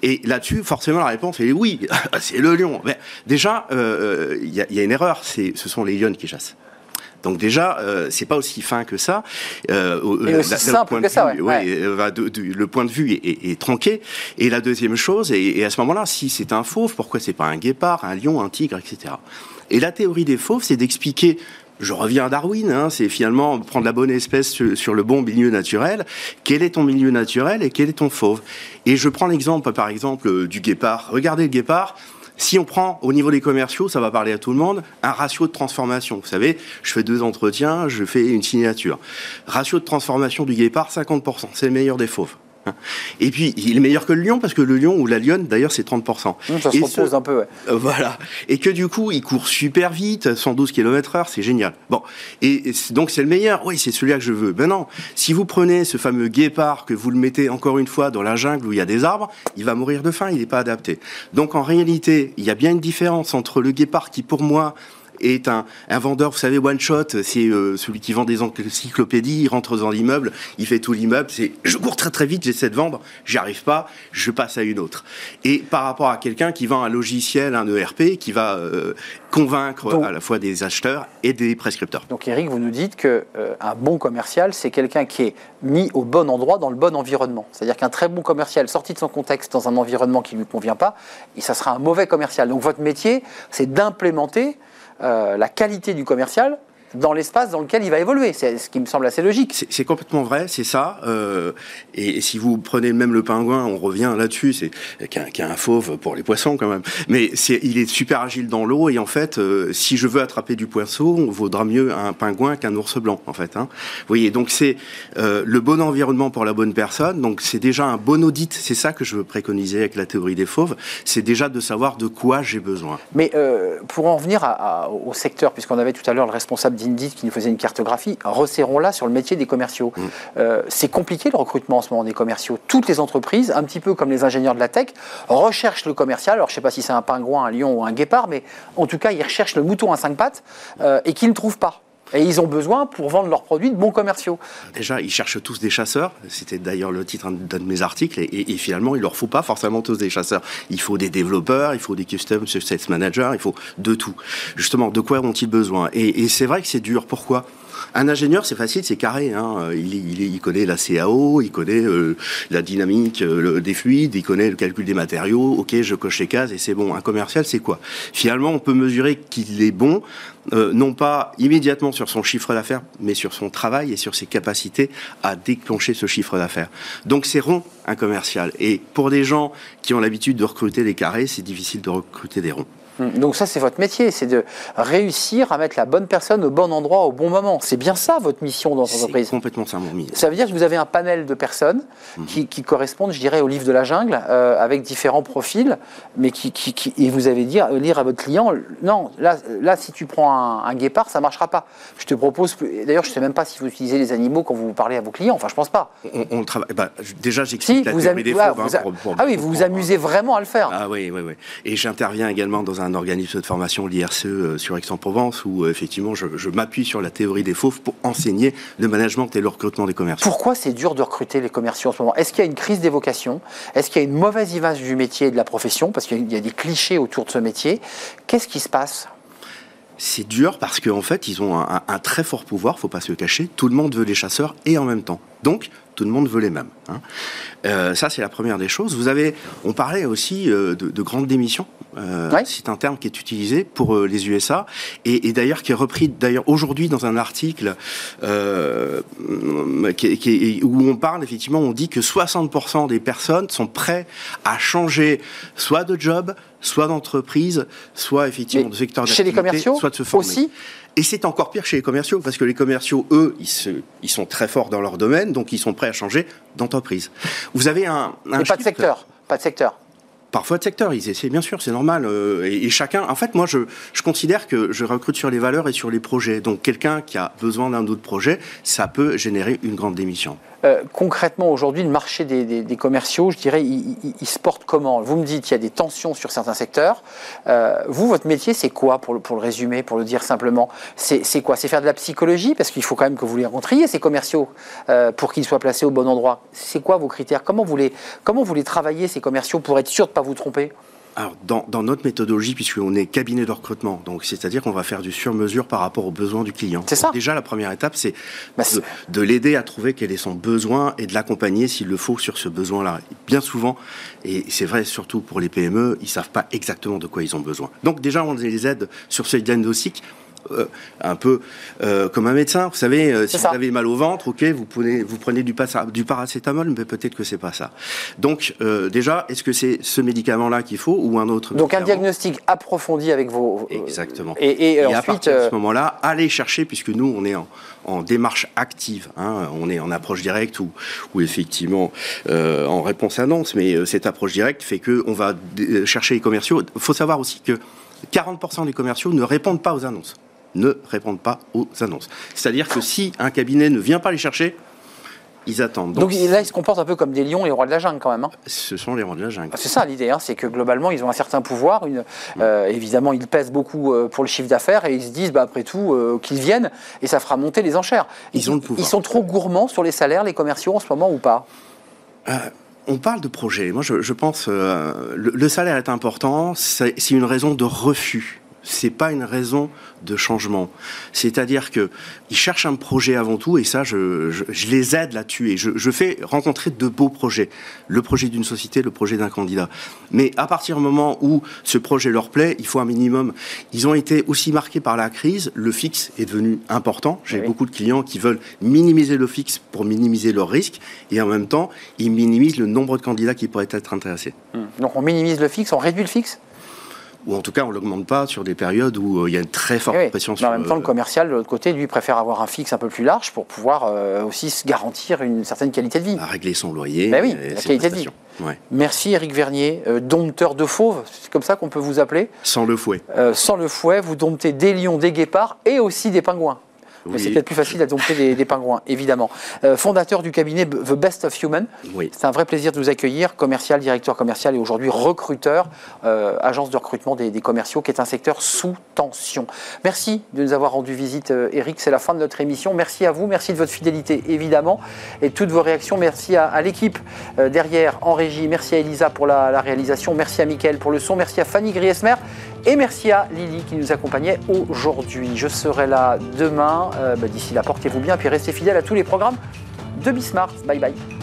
Et là-dessus, forcément, la réponse est oui, [LAUGHS] c'est le lion. Mais déjà, euh, il y, y, a une erreur, ce sont les lions qui chassent. Donc déjà, euh, c'est pas aussi fin que ça. Euh, Et aussi simple que ça, le point de vue est, tronqué. Et la deuxième chose, et, à ce moment-là, si c'est un fauve, pourquoi c'est pas un guépard, un lion, un tigre, etc. Et la théorie des fauves, c'est d'expliquer je reviens à Darwin, hein, c'est finalement prendre la bonne espèce sur, le bon milieu naturel. Quel est ton milieu naturel et quel est ton fauve Et je prends l'exemple, par exemple, du guépard. Regardez le guépard. Si on prend au niveau des commerciaux, ça va parler à tout le monde, un ratio de transformation. Vous savez, je fais deux entretiens, je fais une signature. Ratio de transformation du guépard, 50%. C'est le meilleur des fauves. [LAUGHS] Et puis, il est meilleur que le lion, parce que le lion ou la lionne, d'ailleurs, c'est 30%. Mmh, ça se repose un peu, ouais. Euh, voilà. Et que du coup, il court super vite, 112 km heure, c'est génial. Bon. Et, donc, c'est le meilleur. Oui, c'est celui-là que je veux. Ben non. Si vous prenez ce fameux guépard, que vous le mettez encore une fois dans la jungle où il y a des arbres, il va mourir de faim, il n'est pas adapté. Donc, en réalité, il y a bien une différence entre le guépard qui, pour moi, est un, un vendeur, vous savez, one shot, c'est euh, celui qui vend des encyclopédies, il rentre dans l'immeuble, il fait tout l'immeuble, c'est je cours très très vite, j'essaie de vendre, j'y arrive pas, je passe à une autre. Et par rapport à quelqu'un qui vend un logiciel, un ERP, qui va euh, convaincre à la fois des acheteurs et des prescripteurs. Donc Eric, vous nous dites que euh, un bon commercial, c'est quelqu'un qui est mis au bon endroit, dans le bon environnement. C'est-à-dire qu'un très bon commercial sorti de son contexte dans un environnement qui ne lui convient pas, et ça sera un mauvais commercial. Donc votre métier, c'est d'implémenter la qualité du commercial dans l'espace dans lequel il va évoluer. C'est ce qui me semble assez logique. C'est complètement vrai, c'est ça. Euh, et, si vous prenez même le pingouin, on revient là-dessus, c'est qui a, un fauve pour les poissons quand même. Mais il est super agile dans l'eau et en fait, euh, si je veux attraper du poisson, on vaudra mieux un pingouin qu'un ours blanc en fait. Hein. Vous voyez, donc c'est euh, le bon environnement pour la bonne personne. Donc c'est déjà un bon audit. C'est ça que je veux préconiser avec la théorie des fauves. C'est déjà de savoir de quoi j'ai besoin. Mais pour en venir au secteur, puisqu'on avait tout à l'heure le responsable qui nous faisait une cartographie, resserrons-la sur le métier des commerciaux. Mm. Euh, c'est compliqué le recrutement en ce moment des commerciaux. Toutes les entreprises, un petit peu comme les ingénieurs de la tech, recherchent le commercial. Alors je ne sais pas si c'est un pingouin, un lion ou un guépard, mais en tout cas, ils recherchent le mouton à cinq pattes euh, et qu'ils ne trouvent pas. Et ils ont besoin, pour vendre leurs produits, de bons commerciaux. Déjà, ils cherchent tous des chasseurs. C'était d'ailleurs le titre d'un de mes articles. Et, finalement, il leur faut pas forcément tous des chasseurs. Il faut des développeurs, il faut des custom success managers, il faut de tout. Justement, de quoi ont-ils besoin? Et, et c'est vrai que c'est dur. Pourquoi? Un ingénieur, c'est facile, c'est carré. Hein. Il, connaît la CAO, il connaît euh, la dynamique euh, des fluides, il connaît le calcul des matériaux. Ok, je coche les cases et c'est bon. Un commercial, c'est quoi? Finalement, on peut mesurer qu'il est bon, euh, non pas immédiatement sur son chiffre d'affaires, mais sur son travail et sur ses capacités à déclencher ce chiffre d'affaires. Donc c'est rond un commercial. Et pour des gens qui ont l'habitude de recruter des carrés, c'est difficile de recruter des ronds. Hum, Donc ça, c'est votre métier, c'est de réussir à mettre la bonne personne au bon endroit au bon moment. C'est bien ça votre mission dans C'est l'entreprise. complètement ça, mon. Ça veut dire que vous avez un panel de personnes Mhm. qui, qui correspondent, je dirais, au livre de la jungle, euh, avec différents profils, mais qui, qui- qui- et vous avez dit, lire à votre client, non, là, là si tu prends un, un guépard, ça marchera pas. Je te propose, d'ailleurs, je sais même pas si vous utilisez les animaux quand vous parlez à vos clients. Enfin, je pense pas. On, on travaille. bah, déjà, Si, j'explique la vous, des hein, vous a- pour- pour- ah oui, vous vous amusez vraiment à le faire. Ah oui, oui, oui. Et j'interviens également dans un organisme de formation, l'IRCE, euh, sur Aix-en-Provence, où euh, effectivement je, je m'appuie sur la théorie des fauves pour enseigner le management et le recrutement des commerçants. Pourquoi c'est dur de recruter les commerciaux en ce moment? Est-ce qu'il y a une crise des vocations? Est-ce qu'il y a une mauvaise image du métier et de la profession? Parce qu'il y a des clichés autour de ce métier. Qu'est-ce qui se passe? C'est dur parce qu'en fait, ils ont un, un- un très fort pouvoir, faut pas se le cacher. Tout le monde veut les chasseurs et en même temps. Donc, tout le monde veut les mêmes. hein. Euh, ça, c'est la première des choses. Vous avez, on parlait aussi euh, de, de grandes démissions. Euh, Ouais. C'est un terme qui est utilisé pour les USA et, et d'ailleurs qui est repris d'ailleurs aujourd'hui dans un article qui, qui- où on parle effectivement, on dit que 60% des personnes sont prêtes à changer soit de job, soit d'entreprise, soit effectivement Mais de secteur chez les d'activité, commerciaux soit de se former. aussi Et c'est encore pire chez les commerciaux, parce que les commerciaux, eux, ils, se, ils sont très forts dans leur domaine, donc ils sont prêts à changer d'entreprise. Vous avez un... un Et pas de secteur. Pas de secteur. Parfois de secteur, ils essaient, bien sûr, c'est normal. euh, et, et chacun, en fait, moi, je, je considère que je recrute sur les valeurs et sur les projets. Donc, quelqu'un qui a besoin d'un autre projet, ça peut générer une grande démission. Euh, concrètement, aujourd'hui, le marché des, commerciaux, je dirais, il, se porte comment? Vous me dites qu'il y a des tensions sur certains secteurs. Euh, vous, votre métier, c'est quoi, pour le, résumer, pour le dire simplement? C'est c'est quoi? C'est faire de la psychologie? Parce qu'il faut quand même que vous les rencontriez, ces commerciaux, euh, pour qu'ils soient placés au bon endroit. C'est quoi vos critères? Comment vous, les, comment vous les travaillez, ces commerciaux, pour être sûr de ne pas vous tromper? Alors, dans, dans notre méthodologie, puisqu'on est cabinet de recrutement, donc c'est-à-dire qu'on va faire du sur-mesure par rapport aux besoins du client. C'est ça. Donc, Déjà, la première étape, c'est Bah, de, l'aider à trouver quel est son besoin et de l'accompagner s'il le faut sur ce besoin-là. Bien souvent, et c'est vrai surtout pour les PME, ils savent pas exactement de quoi ils ont besoin. Donc déjà, on les aide sur ce diagnostic. Euh, un peu euh, comme un médecin, vous savez, euh, si vous avez mal au ventre, ok, vous prenez, vous prenez du, paracétamol, mais peut-être que c'est pas ça. Donc déjà, est-ce que c'est ce médicament-là qu'il faut ou un autre Donc un diagnostic approfondi avec vos... Exactement. Et, et Et à ensuite... partir de euh, ce moment-là, allez chercher, puisque nous, on est en, en démarche active, hein, on est en approche directe ou, ou effectivement euh, en réponse annonce, mais euh, cette approche directe fait qu'on va chercher les commerciaux. Il faut savoir aussi que 40% des commerciaux ne répondent pas aux annonces. Ne répondent pas aux annonces. C'est-à-dire que si un cabinet ne vient pas les chercher, ils attendent. donc là, ils se comportent un peu comme des lions et rois de la jungle quand même. hein. ce sont les rois de la jungle. C'est ça l'idée, hein, c'est que globalement ils ont un certain pouvoir. Une, euh, évidemment, ils pèsent beaucoup euh, pour le chiffre d'affaires et ils se disent, bah, après tout, euh, qu'ils viennent et ça fera monter les enchères. Ils ont le pouvoir. Ils sont trop gourmands sur les salaires, les commerciaux en ce moment ou pas? On parle de projet. Moi, je, je pense euh, le, le salaire est important. C'est une raison de refus. C'est pas une raison de changement. C'est-à-dire que ils cherchent un projet avant tout, et ça, je, je, je les aide là-dessus, et je, je fais rencontrer de beaux projets. Le projet d'une société, le projet d'un candidat. Mais à partir du moment où ce projet leur plaît, il faut un minimum. Ils ont été aussi marqués par la crise. Le fixe est devenu important. J'ai Oui. beaucoup de clients qui veulent minimiser le fixe pour minimiser leurs risques, et en même temps, ils minimisent le nombre de candidats qui pourraient être intéressés. Donc on minimise le fixe, on réduit le fixe? Ou en tout cas, on l'augmente pas sur des périodes où euh, il y a une très forte oui. pression Mais sur en même temps, le commercial, de l'autre côté, lui, préfère avoir un fixe un peu plus large pour pouvoir euh, aussi se garantir une certaine qualité de vie. à régler son loyer. Ben oui, et la qualité de vie. Ouais. Merci Eric Vernier, euh, dompteur de fauves, c'est comme ça qu'on peut vous appeler? Sans le fouet. Euh, sans le fouet, vous domptez des lions, des guépards et aussi des pingouins. Oui. c'est peut-être plus facile à dompter des, des pingouins, évidemment. Euh, fondateur du cabinet The Best of Human. Oui. C'est un vrai plaisir de vous accueillir, commercial, directeur commercial et aujourd'hui recruteur, euh, agence de recrutement des, des commerciaux, qui est un secteur sous tension. Merci de nous avoir rendu visite, euh, Eric. C'est la fin de notre émission. Merci à vous, merci de votre fidélité, évidemment, et de toutes vos réactions. Merci à, à l'équipe euh, derrière, en régie. Merci à Elisa pour la, la réalisation. Merci à Mickaël pour le son. Merci à Fanny Griesmer Et merci à Lily qui nous accompagnait aujourd'hui. Je serai là demain. Euh, bah, D'ici là, portez-vous bien, puis restez fidèles à tous les programmes de Bismart. Bye bye.